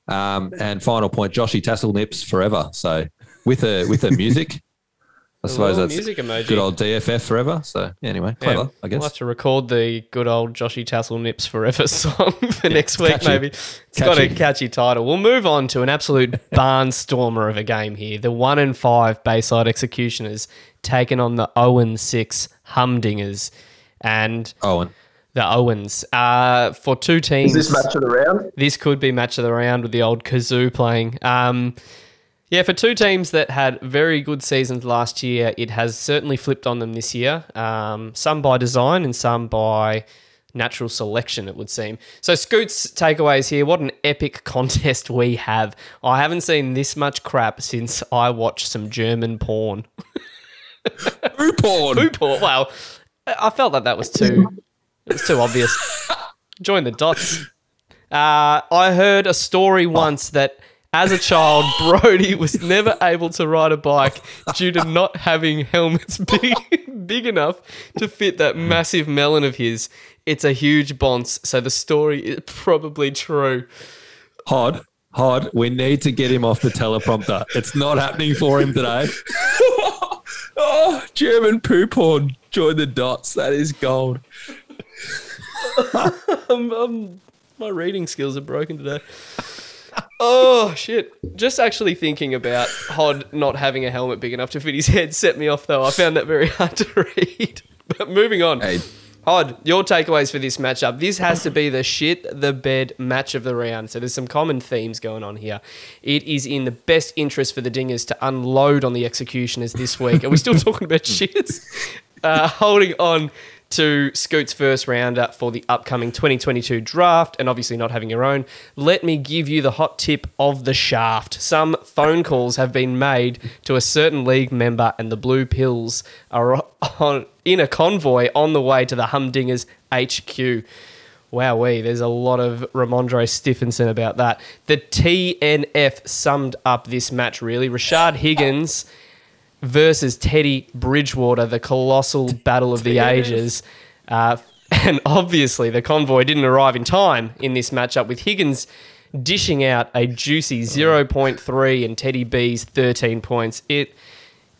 Um, and final point, Joshy Tassel nips forever. So with a with a music, I suppose that's music emoji. good old DFF forever. So anyway, clever, Yeah, I guess. We'll have to record the good old Joshy Tassel Nips Forever song for next week, catchy. maybe. It's got a Catchy. catchy title. We'll move on to an absolute barnstormer of a game here. The 1 and 5 Bayside Executioners taking on the 0 and 6 Humdingers. And Owen. the Owens. Uh, for two teams. Is this match of the round? This could be match of the round with the old kazoo playing. Um, yeah, for two teams that had very good seasons last year, it has certainly flipped on them this year. Um, some by design and some by natural selection, it would seem. So, Scoot's takeaways here. What an epic contest we have. I haven't seen this much crap since I watched some German porn. Poo porn. Poo porn. Well, I felt that that was too. It was too obvious. Join the dots. Uh, I heard a story once that as a child, Brody was never able to ride a bike due to not having helmets big, big enough to fit that massive melon of his. It's a huge bonce, so the story is probably true. Hod, Hod, we need to get him off the teleprompter. It's not happening for him today. Oh, German poo porn. Join the dots. That is gold. um, um, my reading skills are broken today. Oh shit! Just actually thinking about Hod not having a helmet big enough to fit his head set me off. Though I found that very hard to read. But moving on, Hey, Hod, your takeaways for this matchup. This has to be the shit the bed match of the round. So there's some common themes going on here. It is in the best interest for the Dingers to unload on the executioners this week. Are we still talking about shits? Uh, holding on to Scoot's first rounder for the upcoming 2022 draft and obviously not having your own, let me give you the hot tip of the shaft. Some phone calls have been made to a certain league member, and the Blue Pills are on, in a convoy on the way to the Humdingers HQ. Wowee, there's a lot of Rhamondre Stevenson about that. The TNF summed up this match really. Rashard Higgins versus Teddy Bridgewater, the colossal battle of the ages. Uh, and obviously, the convoy didn't arrive in time in this matchup with Higgins dishing out a juicy 0.3 and Teddy B's 13 points. It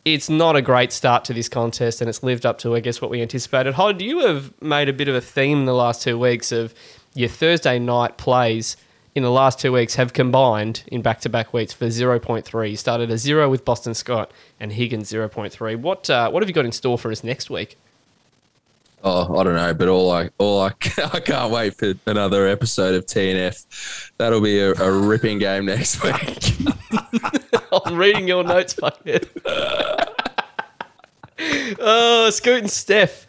it's not a great start to this contest, and it's lived up to, I guess, what we anticipated. Hod, you have made a bit of a theme in the last two weeks of your Thursday night plays in the last two weeks have combined in back-to-back weeks for 0.3. You started a zero with Boston Scott and Higgins 0.3. What uh, what have you got in store for us next week? Oh, I don't know, but all I all I, I can't wait for another episode of TNF. That'll be a, a ripping game next week. I'm reading your notes, fuckhead. oh, Scoot and Steph.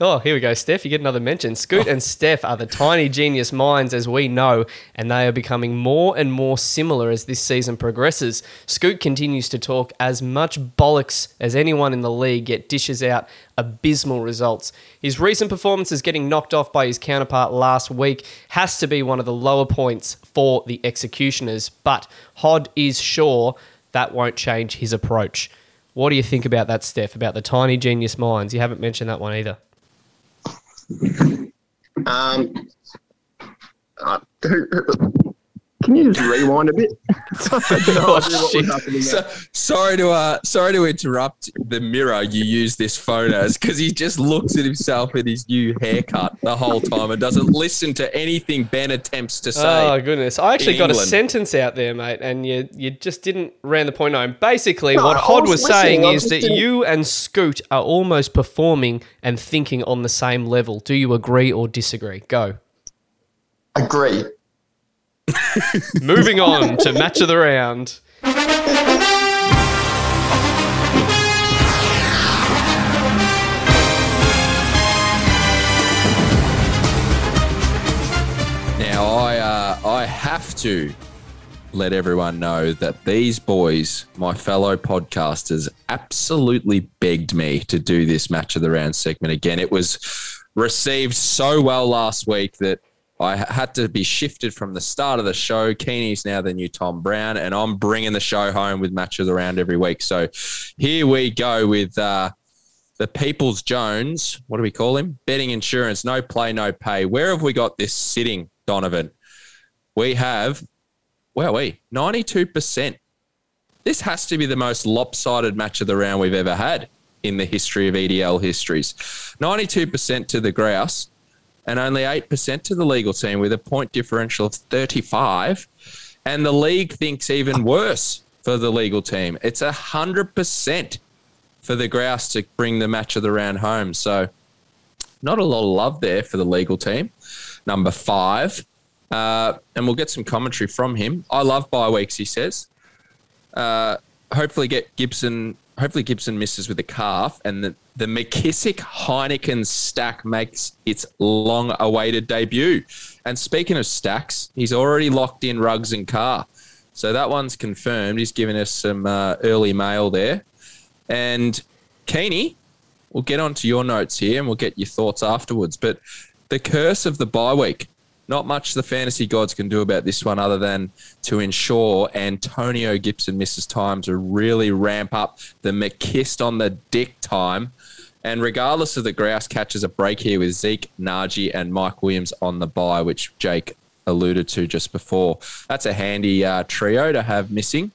Oh, here we go, Steph. You get another mention. Scoot and Steph are the tiny genius minds, as we know, and they are becoming more and more similar as this season progresses. Scoot continues to talk as much bollocks as anyone in the league, yet dishes out abysmal results. His recent performances getting knocked off by his counterpart last week has to be one of the lower points for the executioners, but Hod is sure that won't change his approach. What do you think about that, Steph, about the tiny genius minds? You haven't mentioned that one either. Um, can you just rewind a bit? No Oh, shit. so, sorry to uh, sorry to interrupt the mirror you use this phone as because he just looks at himself in his new haircut the whole time and doesn't listen to anything Ben attempts to say. Oh goodness! I actually in got a sentence out there, mate, and you you just didn't ran the point home. Basically, No, what Hod was was, saying I is that didn't- you and Scoot are almost performing and thinking on the same level. Do you agree or disagree? Go. Agree. Moving on to match of the round. Now I uh, I have to let everyone know that these boys, my fellow podcasters, absolutely begged me to do this match of the round segment again. It was received so well last week that I had to be shifted from the start of the show. Keeney's now the new Tom Brown, and I'm bringing the show home with matches around every week. So here we go with uh, the People's Jones. What do we call him? Betting insurance, no play, no pay. Where have we got this sitting, Donovan? We have, where are we? 92%. This has to be the most lopsided match of the round we've ever had in the history of EDL histories. 92% to the Grouse and only 8% to the legal team with a point differential of 35. And the league thinks even worse for the legal team. It's 100% for the Grouse to bring the match of the round home. So, not a lot of love there for the legal team. Number five. Uh, and we'll get some commentary from him. I love bye weeks, he says. Uh, hopefully, get Gibson. Hopefully, Gibson misses with a calf, and the, the McKissic Heinicke stack makes its long awaited debut. And speaking of stacks, he's already locked in Ruggs and Carr. So that one's confirmed. He's given us some uh, early mail there. And Keeney, we'll get on to your notes here and we'll get your thoughts afterwards. But the curse of the bye week, not much the fantasy gods can do about this one other than to ensure Antonio Gibson misses time to really ramp up the McKist on the dick time. And regardless of the grouse catches a break here with Zeke, Najee, and Mike Williams on the bye, which Jake alluded to just before. That's a handy uh, trio to have missing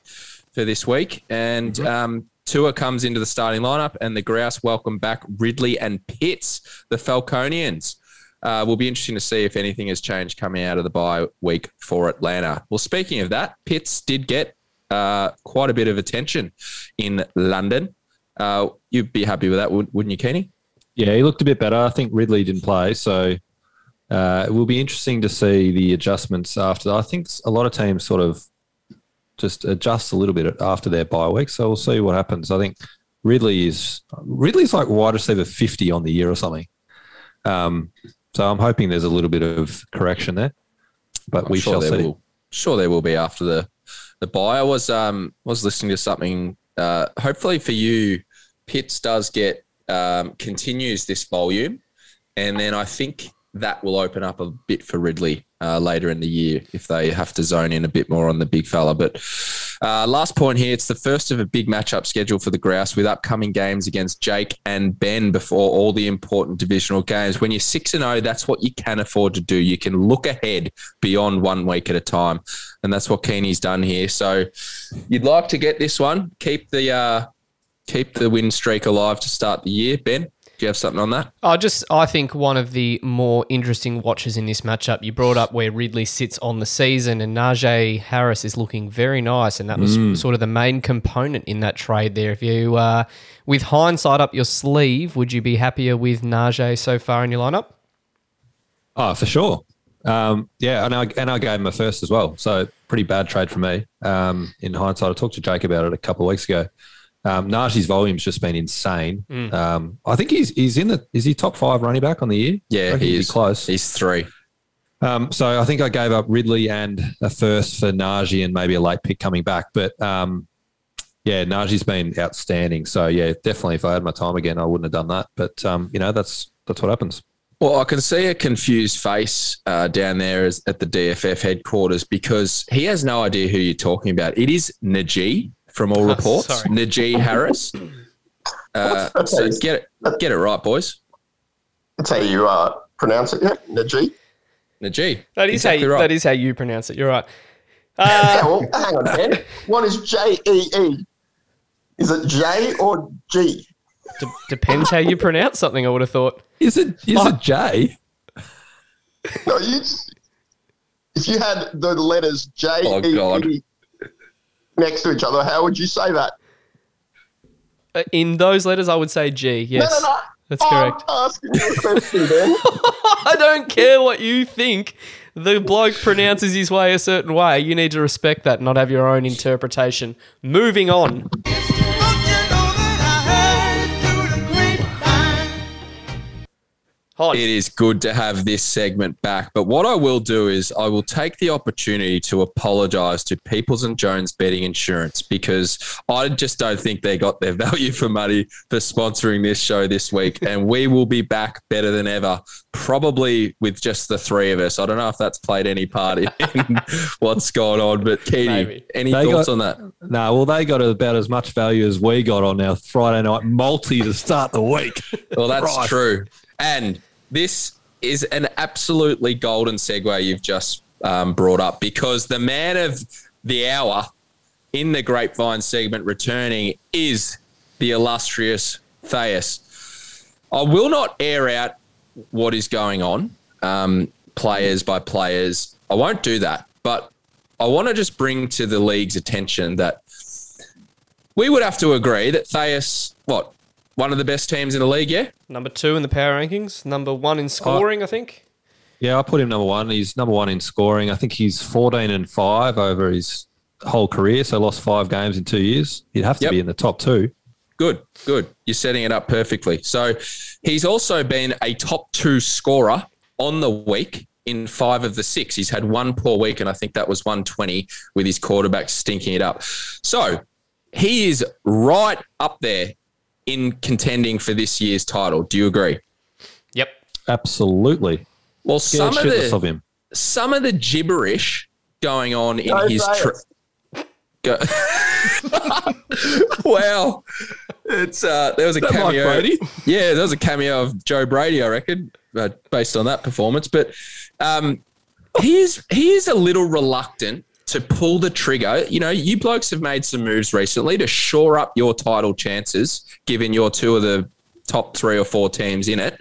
for this week. And um, Tua comes into the starting lineup, and the Grouse welcome back Ridley and Pitts, the Falconians. Uh, will be interesting to see if anything has changed coming out of the bye week for Atlanta. Well, speaking of that, Pitts did get uh, quite a bit of attention in London. Uh, you'd be happy with that, would- wouldn't you, Kenny? Yeah, he looked a bit better. I think Ridley didn't play, so uh, it will be interesting to see the adjustments after. I think a lot of teams sort of just adjust a little bit after their bye week, so we'll see what happens. I think Ridley is Ridley's like wide receiver fifty on the year or something. Um, so I'm hoping there's a little bit of correction there, but I'm we sure shall see. Will, sure, there will be after the the buy. I was um was listening to something. Uh, hopefully for you, Pitts does get um, continues this volume, and then I think that will open up a bit for Ridley uh, later in the year if they have to zone in a bit more on the big fella. But uh, last point here, it's the first of a big matchup schedule for the Grouse with upcoming games against Jake and Ben before all the important divisional games. When you're 6 and 0, that's what you can afford to do. You can look ahead beyond one week at a time. And that's what Keeney's done here. So you'd like to get this one, keep the uh, keep the win streak alive to start the year. Ben, do you have something on that? I just I think one of the more interesting watches in this matchup. You brought up where Ridley sits on the season, and Najee Harris is looking very nice, and that was Mm. sort of the main component in that trade there. If you, uh, with hindsight up your sleeve, would you be happier with Najee so far in your lineup? Oh, for sure. Um, yeah, and I and I gave him a first as well. So pretty bad trade for me. Um, in hindsight, I talked to Jake about it a couple of weeks ago. Um, Najee's volume's just been insane. Mm. Um, I think he's he's in the is he top five running back on the year? Yeah, reckon he is close. He's three. Um, so I think I gave up Ridley and a first for Najee and maybe a late pick coming back. But um, yeah, Najee's been outstanding. So yeah, definitely if I had my time again, I wouldn't have done that. But um, you know, that's that's what happens. Well, I can see a confused face uh, down there as, at the DFF headquarters because he has no idea who you're talking about. It is Najee from all Oh, reports. sorry. Najee Harris. Uh, so get it, get it right, boys. That's how you uh, pronounce it, yeah? Najee? Najee. That is Exactly how you, right. that is how you pronounce it. You're right. yeah, Uh, well, hang on, Ben. What is J E E? Is it J or G? d- depends how you pronounce something. I would have thought. Is it is Oh. it J? No, you. If you had the letters J E E Oh, E God. E next to each other, how would you say that? Uh, In those letters, I would say G. Yes, no, no, no. that's I'm correct. asking you a question, Ben. I don't care what you think. The bloke pronounces his way a certain way. You need to respect that, and not have your own interpretation. Moving on. Hodge. It is good to have this segment back. But what I will do is I will take the opportunity to apologize to Peoples and Jones Betting Insurance because I just don't think they got their value for money for sponsoring this show this week. and we will be back better than ever, probably with just the three of us. I don't know if that's played any part in what's going on, but Keely, Maybe. any They thoughts got- on that? No, well, they got about as much value as we got on our Friday night multi to start the week. Well, that's Christ. true. And this is an absolutely golden segue you've just um, brought up because the man of the hour in the grapevine segment returning is the illustrious Thais. I will not air out what is going on, um, players by players. I won't do that, but I want to just bring to the league's attention that we would have to agree that Thais, what, one of the best teams in the league, yeah? Number two in the power rankings. Number one in oh. scoring, I think. Yeah, I put him number one. He's number one in scoring. I think he's 14 and five over his whole career. So lost five games in two years. He'd have to Yep. be in the top two. Good, good. You're setting it up perfectly. So he's also been a top two scorer on the week in five of the six. He's had one poor week, and I think that was 120 with his quarterback stinking it up. So he is right up there in contending for this year's title. Do you agree? Yep. Absolutely. Well, Scared some of the of him. some of the gibberish going on in his Thais. tra- Go- wow, it's uh, there was a That cameo. Brady? Yeah, there was a cameo of Joe Brady, I reckon, uh, based on that performance. But um, he is he is a little reluctant to pull the trigger. You know, you blokes have made some moves recently to shore up your title chances, given you're two of the top three or four teams in it.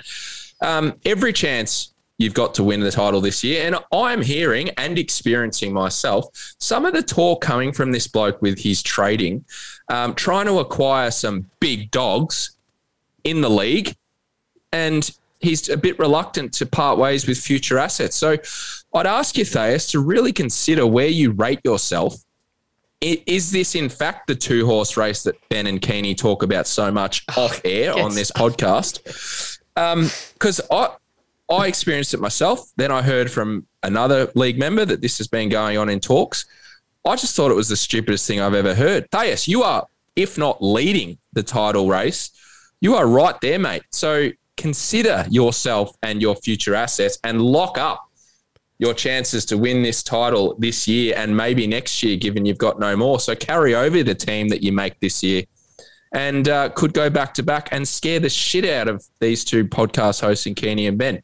Um, every chance you've got to win the title this year. And I'm hearing and experiencing myself some of the talk coming from this bloke with his trading, um, trying to acquire some big dogs in the league. And he's a bit reluctant to part ways with future assets. So I'd ask you, Thais, to really consider where you rate yourself. Is this, in fact, the two horse race that Ben and Keeney talk about so much off air on this podcast? Um, because I, I experienced it myself. Then I heard from another league member that this has been going on in talks. I just thought it was the stupidest thing I've ever heard. Thais, you are, if not leading the title race, you are right there, mate. So consider yourself and your future assets and lock up your chances to win this title this year and maybe next year, given you've got no more. So carry over the team that you make this year and uh, could go back to back and scare the shit out of these two podcast hosts in Keeney and Ben.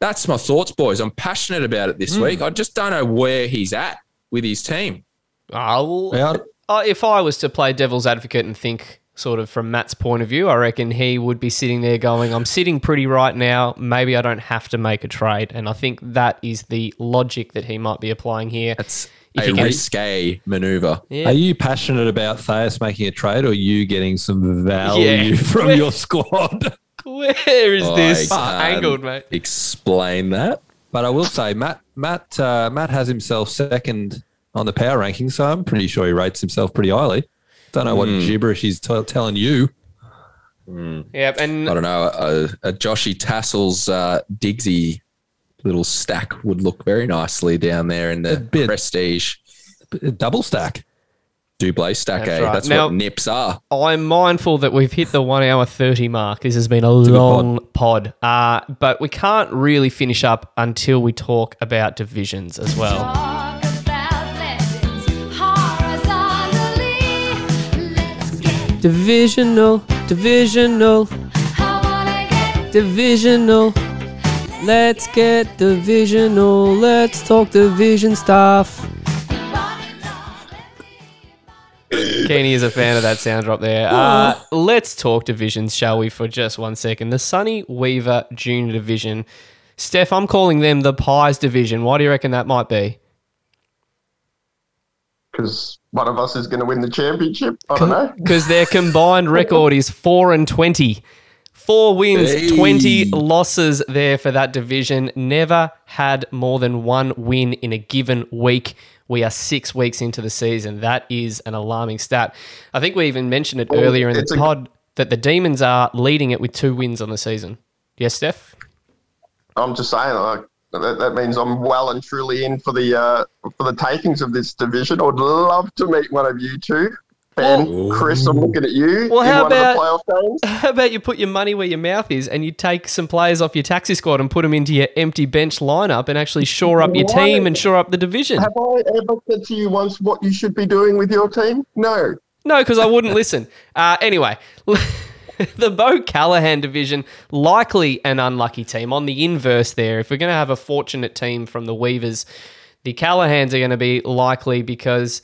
That's my thoughts, boys. I'm passionate about it this week. I just don't know where he's at with his team. Oh, well, Yeah. uh, if I was to play devil's advocate and think sort of from Matt's point of view, I reckon he would be sitting there going, I'm sitting pretty right now. Maybe I don't have to make a trade. And I think that is the logic that he might be applying here. That's If a you can- risque maneuver. Yeah. Are you passionate about Thais making a trade or are you getting some value Yeah. from Where- your squad? Where is this can't angled, mate? Explain that. But I will say, Matt, Matt, uh, Matt has himself second on the power ranking, so I'm pretty sure he rates himself pretty highly. Don't know what Hmm. gibberish he's t- telling you. Yeah, and I don't know. A, a Joshy Tassels uh, Digsy little stack would look very nicely down there in A the bit. prestige Double stack. Dublé stack. That's eh? right. That's Now- what nips are. I'm mindful that we've hit the one hour 30 mark. This has been a good long pod. Uh, but we can't really finish up until we talk about divisions as well. Divisional, divisional, I wanna get. divisional. Let's get divisional. Let's talk division stuff. Keeney is a fan of that sound drop there. Uh, let's talk divisions, shall we, for just one second? The Sonny Weaver Junior Division. Steph, I'm calling them the Pies Division. Why do you reckon that might be? Because one of us is going to win the championship. I don't know. Because their combined record is 4 and 20. Four wins, Hey. 20 losses there for that division. Never had more than one win in a given week. We are six weeks into the season. That is an alarming stat. I think we even mentioned it earlier in the a- pod that the Demons are leading it with two wins on the season. Yes, Steph? I'm just saying, like, that, that means I'm well and truly in for the uh, for the takings of this division. I'd love to meet one of you two. Ben, Chris, I'm looking at you Well, in how one about- of the playoff games. How about you put your money where your mouth is and you take some players off your taxi squad and put them into your empty bench lineup and actually shore up your Why? team and shore up the division? Have I ever said to you once what you should be doing with your team? No. No, because I wouldn't listen. Uh, anyway, the Bo Callahan division, likely an unlucky team. On the inverse, there, if we're going to have a fortunate team from the Weavers, the Callahans are going to be likely because.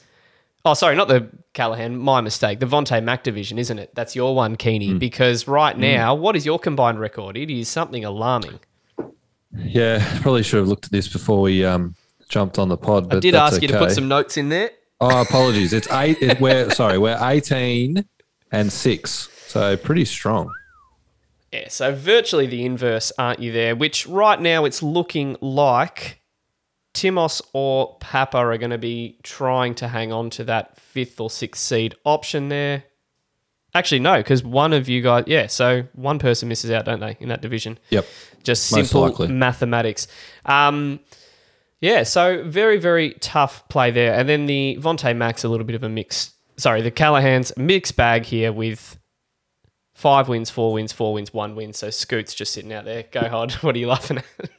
Oh, sorry, not the Callahan. My mistake. The Vontae Mack division, isn't it? That's your one, Keeney. Because right now, what is your combined record? It is something alarming. Yeah, probably should have looked at this before we um, jumped on the pod. I did ask you to put some notes in there. Oh, apologies. It's eight. It, we're sorry. We're eighteen and six, so pretty strong. Yeah, so virtually the inverse, aren't you there? Which right now it's looking like Timos or Papa are going to be trying to hang on to that fifth or sixth seed option there. Actually, no, because one of you guys, yeah, so one person misses out, don't they, in that division? Yep. Just simple mathematics. Um, yeah, so very, very tough play there. And then the Vontae Max, a little bit of a mix. Sorry, the Callahan's mixed bag here with five wins, four wins, four wins, one win. So Scoot's just sitting out there. Go, Hod. What are you laughing at?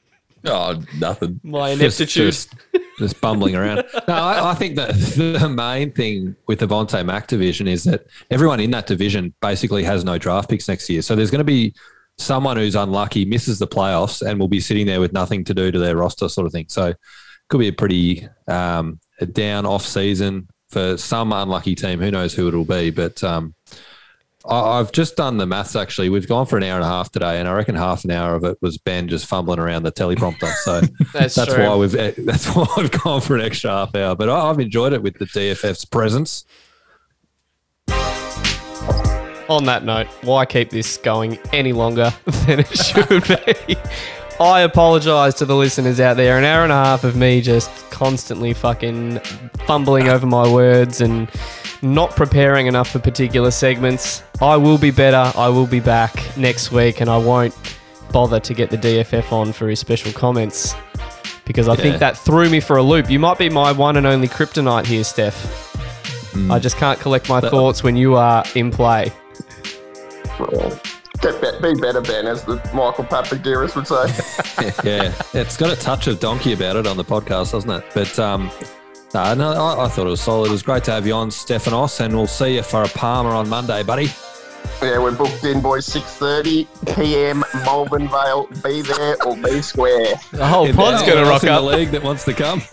Oh, nothing. My Just, ineptitude. just, just bumbling around. No, I, I think that the main thing with the Vontae Mack division is that everyone in that division basically has no draft picks next year. So there's going to be someone who's unlucky, misses the playoffs, and will be sitting there with nothing to do to their roster, sort of thing. So could be a pretty um, a down off season for some unlucky team. Who knows who it'll be? But um, I've just done the maths. Actually, we've gone for an hour and a half today, and I reckon half an hour of it was Ben just fumbling around the teleprompter. So That's, that's why we've eh, that's why I've gone for an extra half hour. But I've enjoyed it with the DFF's presence. On that note, why keep this going any longer than it should be? I apologise to the listeners out there. An hour and a half of me just constantly fucking fumbling over my words and not preparing enough for particular segments. I will be better. I will be back next week and I won't bother to get the DFF on for his special comments because I Yeah. think that threw me for a loop. You might be my one and only kryptonite here, Steph. I just can't collect my thoughts when you are in play. Well, Get be, be better, Ben, as the Michael Papagiris would say. yeah, it's got a touch of donkey about it on the podcast, doesn't it? But um, no, no I, I thought it was solid. It was great to have you on, Stephanos, and we'll see you for a Palmer on Monday, buddy. yeah, we're booked in, boys. Six thirty p.m. Malvern Vale. Be there or be square. The whole If pod's there's going to anyone else rock in up. the league that wants to come.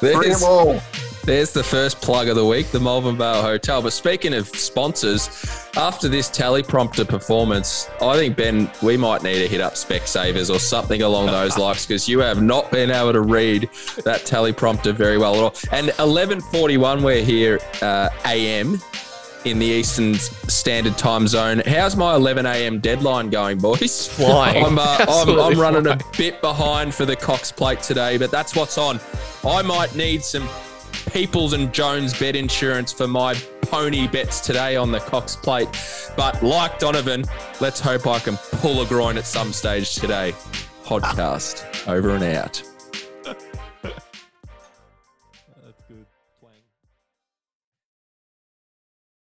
Bring There's, them all. There's the first plug of the week, the Malvern Vale Hotel. But speaking of sponsors, after this teleprompter performance, I think, Ben, we might need to hit up Specsavers or something along those lines because you have not been able to read that teleprompter very well at all. And 11.41, we're here uh, AM in the Eastern Standard Time Zone. How's my 11 a.m. deadline going, boys? Flying. I'm, uh, I'm, I'm running flying. a bit behind for the Cox plate today, but that's what's on. I might need some Peoples and Jones bet insurance for my pony bets today on the Cox plate. But like Donovan, let's hope I can pull a groin at some stage today. Podcast over and out.